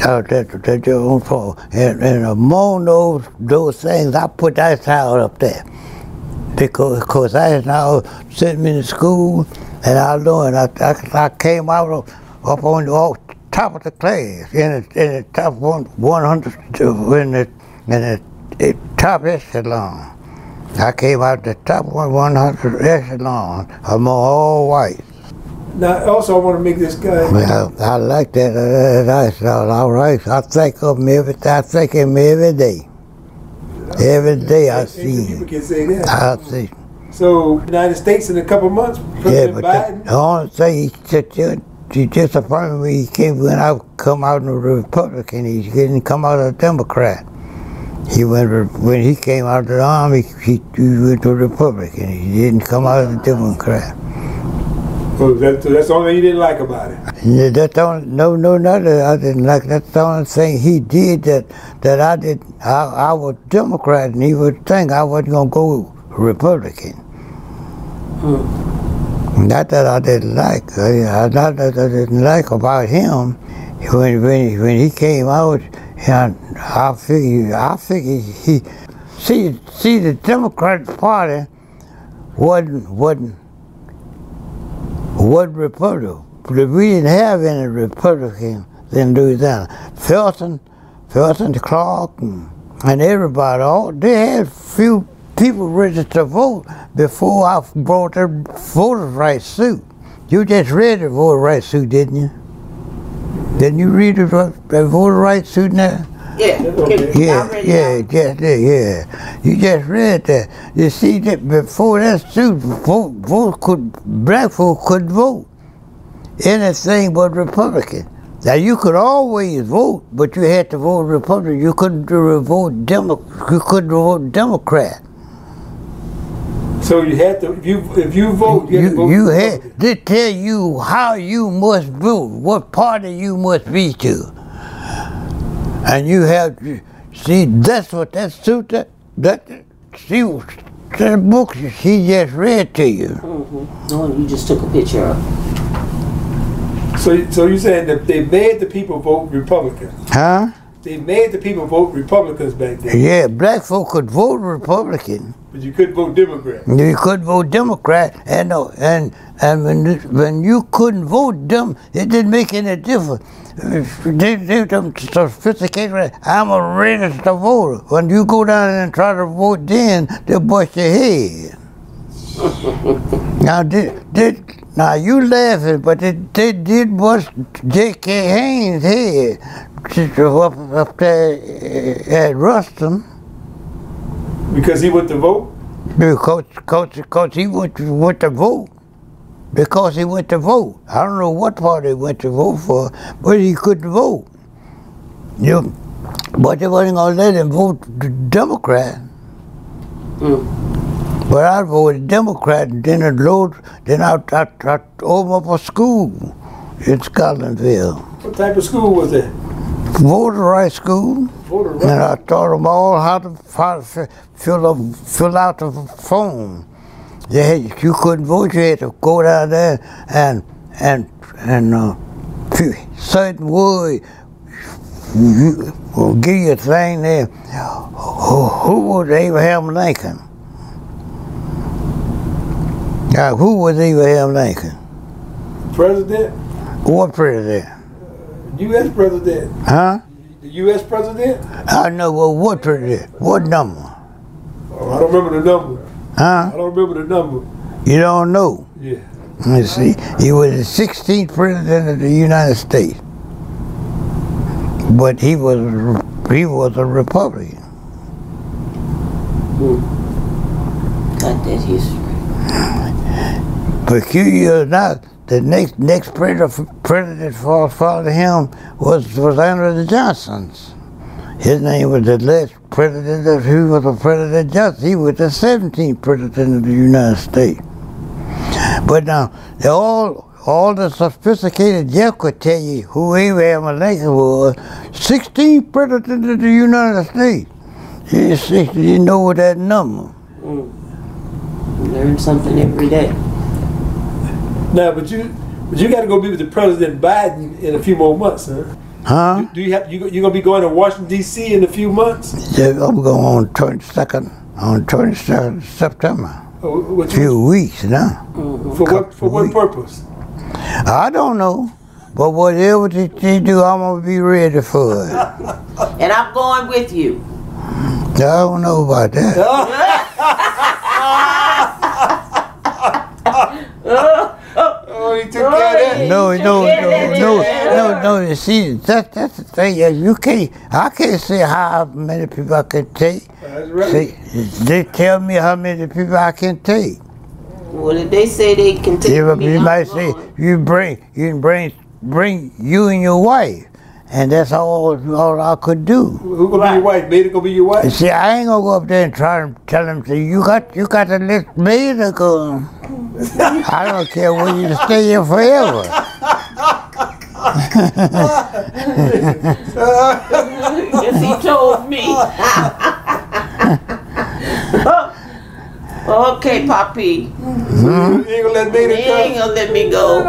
Uh, that, that uniform. And, and among those, those things, I put towel up there. Because, because I now sent me to school, and I learned, I, I, I came out of, up on the oh, top of the class, in the, in the top one, 100, in the, in the, the top echelon. I came out the top one 100 echelon among all whites. Now, also, I want to make this guy. Well, I like that. Uh, that's all, all right. I think of him every. I think of him every day. Every day I see People him. can say that. I see. So, United States in a couple months, Yeah, but Biden. the, the only thing he just, he disappointed me. He came when I come out as a Republican. He didn't come out a Democrat. He went when he came out of the army. He, he went to Republican. He didn't come out as a Democrat. Oh, that, that's the only thing you didn't like about it. That's the only, no, no, nothing I didn't like. That's the only thing he did that that I did. I, I was Democrat, and he would think I wasn't gonna go Republican. Hmm. Not that I didn't like. Uh, I, I- not that I didn't like about him. When when when he came out, and I figured I figured he see see the Democratic Party wasn't wasn't wasn't Republican. But we didn't have any Republicans in Louisiana. Felton, Felton Clark, and, and everybody, all they had few people ready to vote before I brought the voter's rights suit. You just read the voter rights suit, didn't you? Didn't you read the, the voter rights suit now? Yeah. Yeah, I read it yeah, just that, yeah. You just read that. You see that before that suit, vote, vote could black folk could vote anything but Republican. Now you could always vote, but you had to vote Republican. You couldn't vote Demo. You couldn't vote Democrat. So you had to, if you if you vote, you, have to vote you had they tell you how you must vote, what party you must be to, and you have to see. That's what that suit that that she that book she just read to you. Mm-hmm. The one you just took a picture of. So so you saying that they made the people vote Republican? Huh? They made the people vote Republicans back then, Yeah, black folk could vote Republican. but you couldn't vote Democrat. You could vote Democrat, and uh, and and when when you couldn't vote them, it didn't make any difference. They they them sophisticated. I'm a registered voter. When you go down and try to vote, then they'll bust your head. Now did did now you laughing, but they, they did bust J.K. Haynes' head up up there uh, at Ruston. Because he went to vote? Because, because, because he went to, went to vote. Because he went to vote. I don't know what party he went to vote for, but he couldn't vote. You know, but they wasn't going to let him vote Democrat. Hmm. But I voted Democrat, and then I load, then I, I, I opened up a school in Scotlandville, What type of school was it? voter rights school. Voter And. I taught them all how to, how to fill up, fill out the form. They had, you couldn't vote. You had to go down there and and and uh, certain word. Will give you a thing there. Who, who was Abraham Lincoln? Now, who was Abraham Lincoln? President? What president? Uh, U.S. president? Huh? The U.S. president? I know. Well, what president? What number? Oh, I don't remember the number. Huh? I don't remember the number. You don't know. Yeah. Let's see. He was the 16th president of the United States, but he was he was a Republican. Got that history. Few years now, the next next president president for following him was was Andrew the Johnson's. His name was the last president of he was a president Johnson. He was the 17th president of the United States. But now, all all the sophisticated Jeff could tell you who Abraham Lincoln was. 16th president of the United States. You, you know that number. Mm. Learn something every day. Now, but you, but you got to go be with the President Biden in a few more months, huh? Huh? Do you have you you gonna be going to Washington D.C. in a few months? Yeah, I'm going on 22nd, on 22nd September. Oh, or what A you, few weeks now. Mm-hmm. for what for what purpose? I don't know. But whatever they, they do, I'm going to be ready for it. And I'm going with you. I don't know about that. He took care of. No, no, no, no, no, no. You see, that, that's the thing. You can't, I can't say how many people I can take. That's right. See, they tell me how many people I can take. Well, if they say they can take You, me, you I'm might say, you bring, you bring, bring you and your wife. And that's all, all I could do. Who gonna be your wife? Maida gonna be your You wife? see, I ain't gonna go up there and try to tell them, say, you got, you got to let me to go. I don't care whether you stay here forever. yes, he told me. okay, Poppy. Mm-hmm. You ain't gonna let Maida They ain't gonna let me go.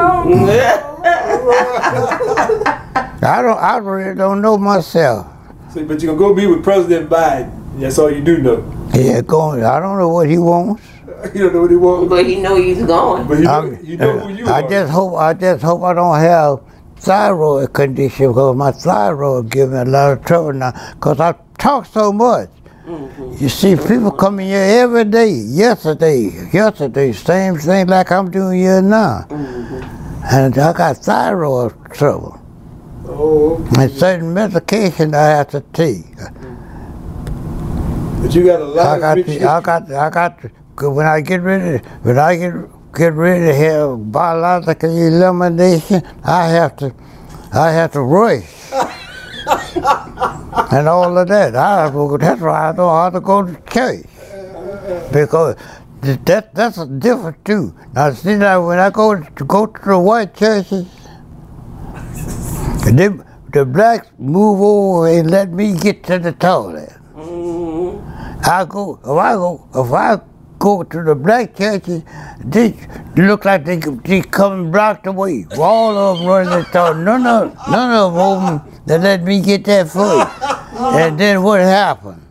I don't, I really don't know myself. So, but you gonna go be with President Biden. That's all you do know. Yeah, going, I don't know what he wants. You don't know what he wants, but he know he's going. but you know, I'm- you know who you uh, I are. just hope, I just hope I don't have thyroid condition because my thyroid give me a lot of trouble now because I talk so much. You see, people coming here every day, yesterday, yesterday, same thing like I'm doing here now. Mm-hmm. And I got thyroid trouble. oh, And certain medication I have to take. but you got a lot I got, rich to, I got, I got. When I get ready, when I get get ready to have biological elimination, I have to, I have to rush. and all of that. I that's why I know how to go to church because that that's a different too. Now see now when I go to go to the white churches, they, the blacks move over and let me get to the toilet. Mm-hmm. I go if I go if I go to the black churches, they look like they they coming blocked away. All of them running the toilet. None of none of them they let me get that foot. And then what happened?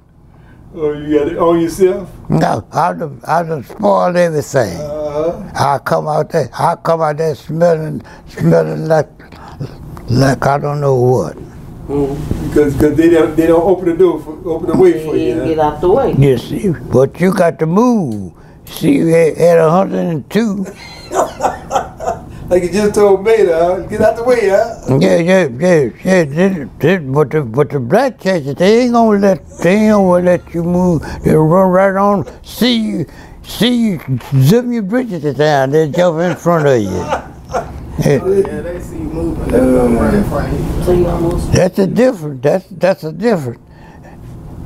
Oh, you got it on yourself? No, I done, I done spoiled everything. Uh-huh. I come out there, I come out there smelling, smelling like, like I don't know what. Because cause they don't they don't open the door for open the way for you. huh? get out the way. You see, but you got to move. See, at, at 102, Like you just told me, huh? Get out the way, huh? yeah, yeah, yeah, yeah. This, this, but the but the black churches, they ain't gonna let they ain't gonna let you move. They run right on, see you, see you, zip your bridges down. They jump in front of you. Yeah. Yeah, they see you moving. They in front of you. So you almost That's a different. That's that's a different.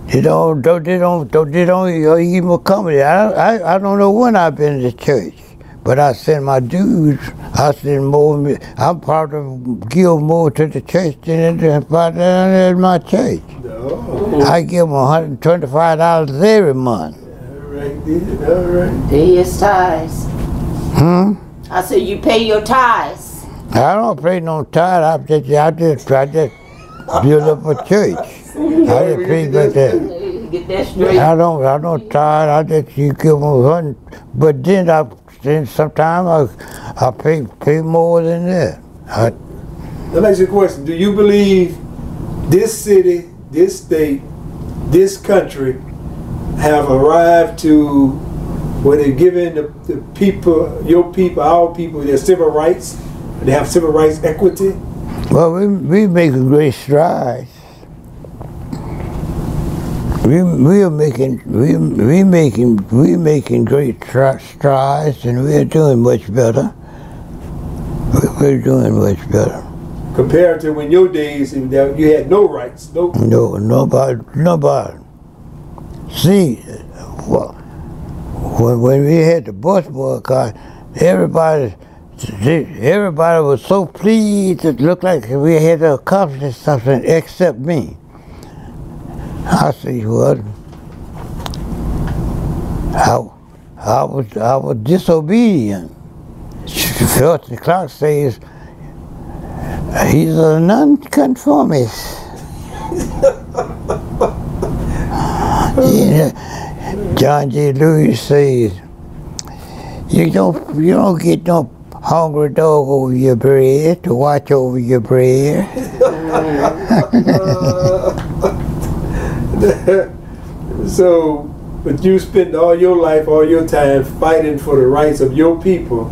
They don't, don't, they don't, don't they don't even accommodate. I, I, I don't know when I've been to church, but I send my dues. I send more. I'm part of give more to the church than anybody in my church. No. I give them 125 dollars every month. All right, then. All right. Pay his tithes. Hmm. I said you pay your tithes. I don't pay no tithe. I just, I just, I just build up a church. I just pay about that. Get that straight. I don't, I don't tithe. I just you give them one, but then I, then sometimes I, I pay pay more than that. I, Let me ask you a question. Do you believe this city, this state, this country have arrived to where they're giving the, the people, your people, our people, their civil rights? They have civil rights equity? well, we we making great strides. We we are making we we making we making great strides, and we are doing much better. We- We're doing much better. Compared to when your days you had no rights, no No, nobody, nobody. See, well, when, when we had the bus boycott, everybody, everybody was so pleased. It looked like we had accomplished something except me. I see what. I, I was, I was disobedient. Felton Clark says he's a nonconformist. Yeah, John J. Lewis says, you don't you don't get no hungry dog over your bread to watch over your bread. So, but you spend all your life, all your time fighting for the rights of your people.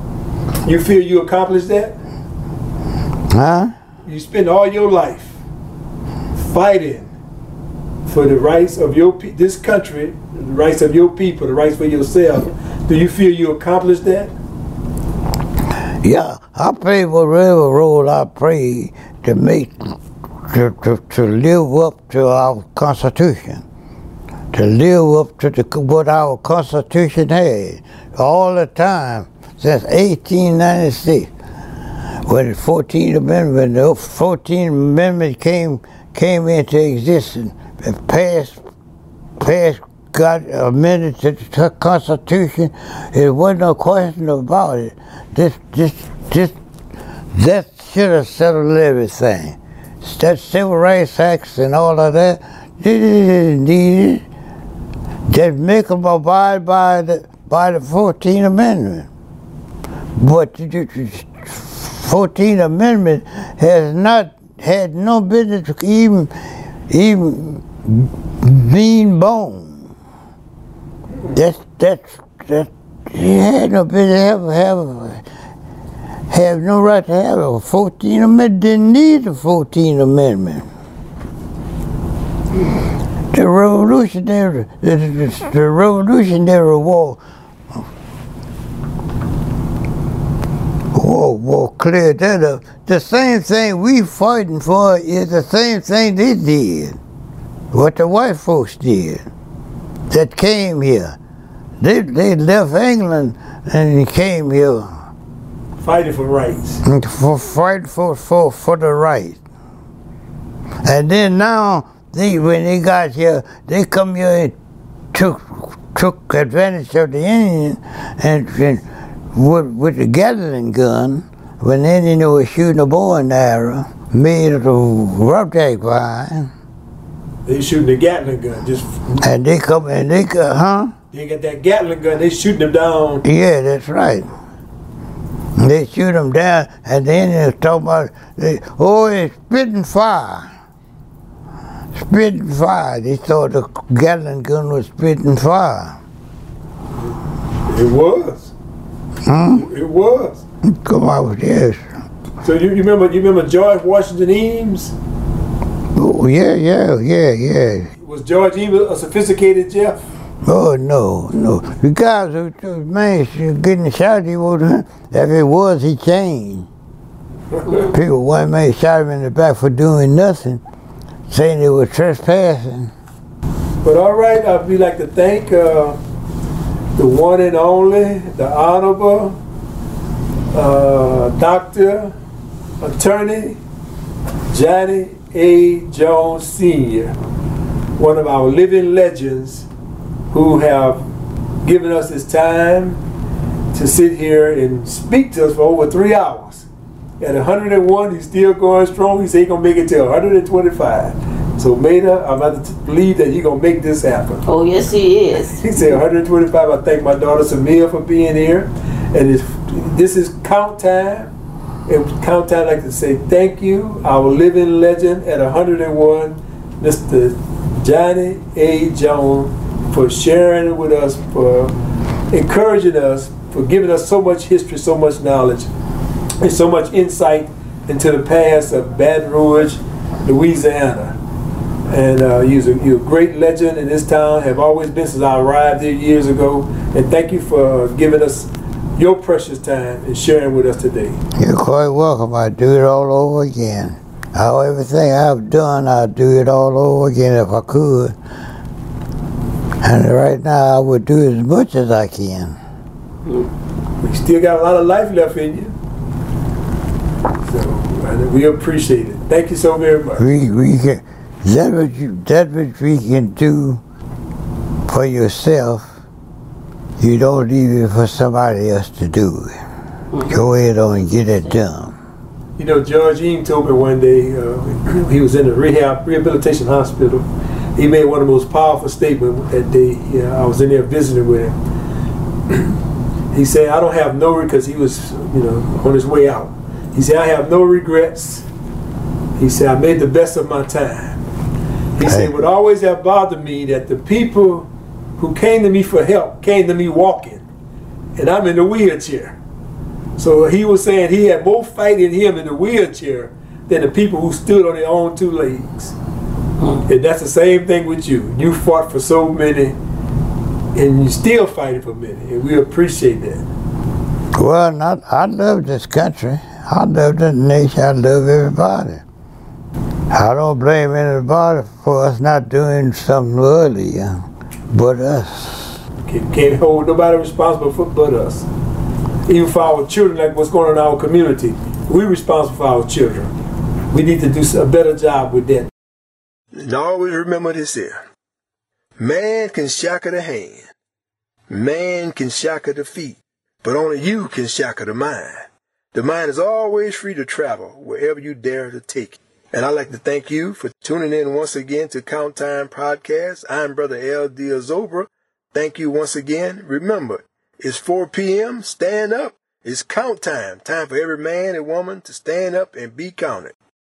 You feel you accomplished that? Huh? You spend all your life fighting for the rights of your pe- this country, the rights of your people, the rights for yourself. Do you feel you accomplished that? Yeah, I pray whatever role I pray to make to, to, to live up to our Constitution, to live up to the, what our Constitution had all the time since 1896, when the 14th Amendment, the 14th Amendment came came into existence, and passed passed got amended to the Constitution. It wasn't no question about it. This, this, this, that should have settled everything. That Civil Rights Acts and all of that, they didn't need it. Just make them abide by the by the 14th Amendment. But the 14th Amendment has not had no business even even being born. That's that's that he had no business have have have no right to have a 14th Amendment. Didn't need the 14th Amendment. The revolutionary the, the, the revolutionary war war, war cleared that up. The same thing we fighting for is the same thing they did. What the white folks did that came here. They, they left England and came here Fighting for rights. for fight for, for, for the right. And then now they when they got here, they come here and took took advantage of the Indian and, and with, with the Gatling gun, when the Indian was shooting a bow and arrow, made of the rubber vine, They shooting the Gatling gun. Just and they come and they go, huh? they got that Gatling gun. They shooting them down. Yeah, that's right. They shoot them down, and the Indians talk about, they, oh, it's spitting fire. Spitting fire. They thought the Gatling gun was spitting fire. It was. Hmm? It was. Come on with this. So you, you remember you remember George Washington Eames? Oh, yeah, yeah, yeah, yeah. Was George Eames a sophisticated Jeff? Oh, no, no. The guys, who- the man getting shot, he was, if it was, he changed. People, one man shot him in the back for doing nothing, saying they were trespassing. But all right, I'd be like to thank uh, the one and only, the honorable uh, Doctor, Attorney Johnny A. Jones Sr., one of our living legends who have given us his time to sit here and speak to us for over three hours. At 101, he's still going strong. He said he's going to make it to 125. So, Maida, I'm about to believe that he's going to make this happen. Oh, yes, he is. He said 125. I thank my daughter Samia for being here. And this is count time. And count I'd like to say thank you, our living legend at 101, Mr. Johnny A. Jones, for sharing with us, for encouraging us, for giving us so much history, so much knowledge, and so much insight into the past of Baton Rouge, Louisiana. And uh, you're, a, you're a great legend in this town, have always been since I arrived here years ago. And thank you for giving us your precious time and sharing with us today. You're quite welcome. I'd do it all over again. How everything I've done, I'd do it all over again if I could. And right now, I would do as much as I can. We still got a lot of life left in you. So we appreciate it. Thank you so very much. We, we can, that what you that what we can do for yourself you don't leave it for somebody else to do it. Mm-hmm. Go ahead on and get it done. You know, George Eaton told me one day, uh, he was in a rehab rehabilitation hospital. He made one of the most powerful statements that day. Yeah, I was in there visiting with him. he said, I don't have no, because he was, you know, on his way out. He said, I have no regrets. He said, I made the best of my time. He hey. said, what always have bothered me that the people who came to me for help came to me walking, and I'm in the wheelchair. So he was saying he had more fight in him in the wheelchair than the people who stood on their own two legs. And that's the same thing with you. You fought for so many, and you still fighting for many, and we appreciate that. Well, not, I love this country. I love this nation. I love everybody. I don't blame anybody for us not doing something earlier but us. Can't, can't hold nobody responsible for but us. Even for our children, like what's going on in our community, we're responsible for our children. We need to do a better job with that. And always remember this here. Man can shackle the hand. Man can shackle the feet. But only you can shackle the mind. The mind is always free to travel wherever you dare to take it. And I'd like to thank you for tuning in once again to Count Time Podcast. I'm Brother L. Diazobra. Thank you once again. Remember, it's 4 p.m. Stand up. It's count time. Time for every man and woman to stand up and be counted.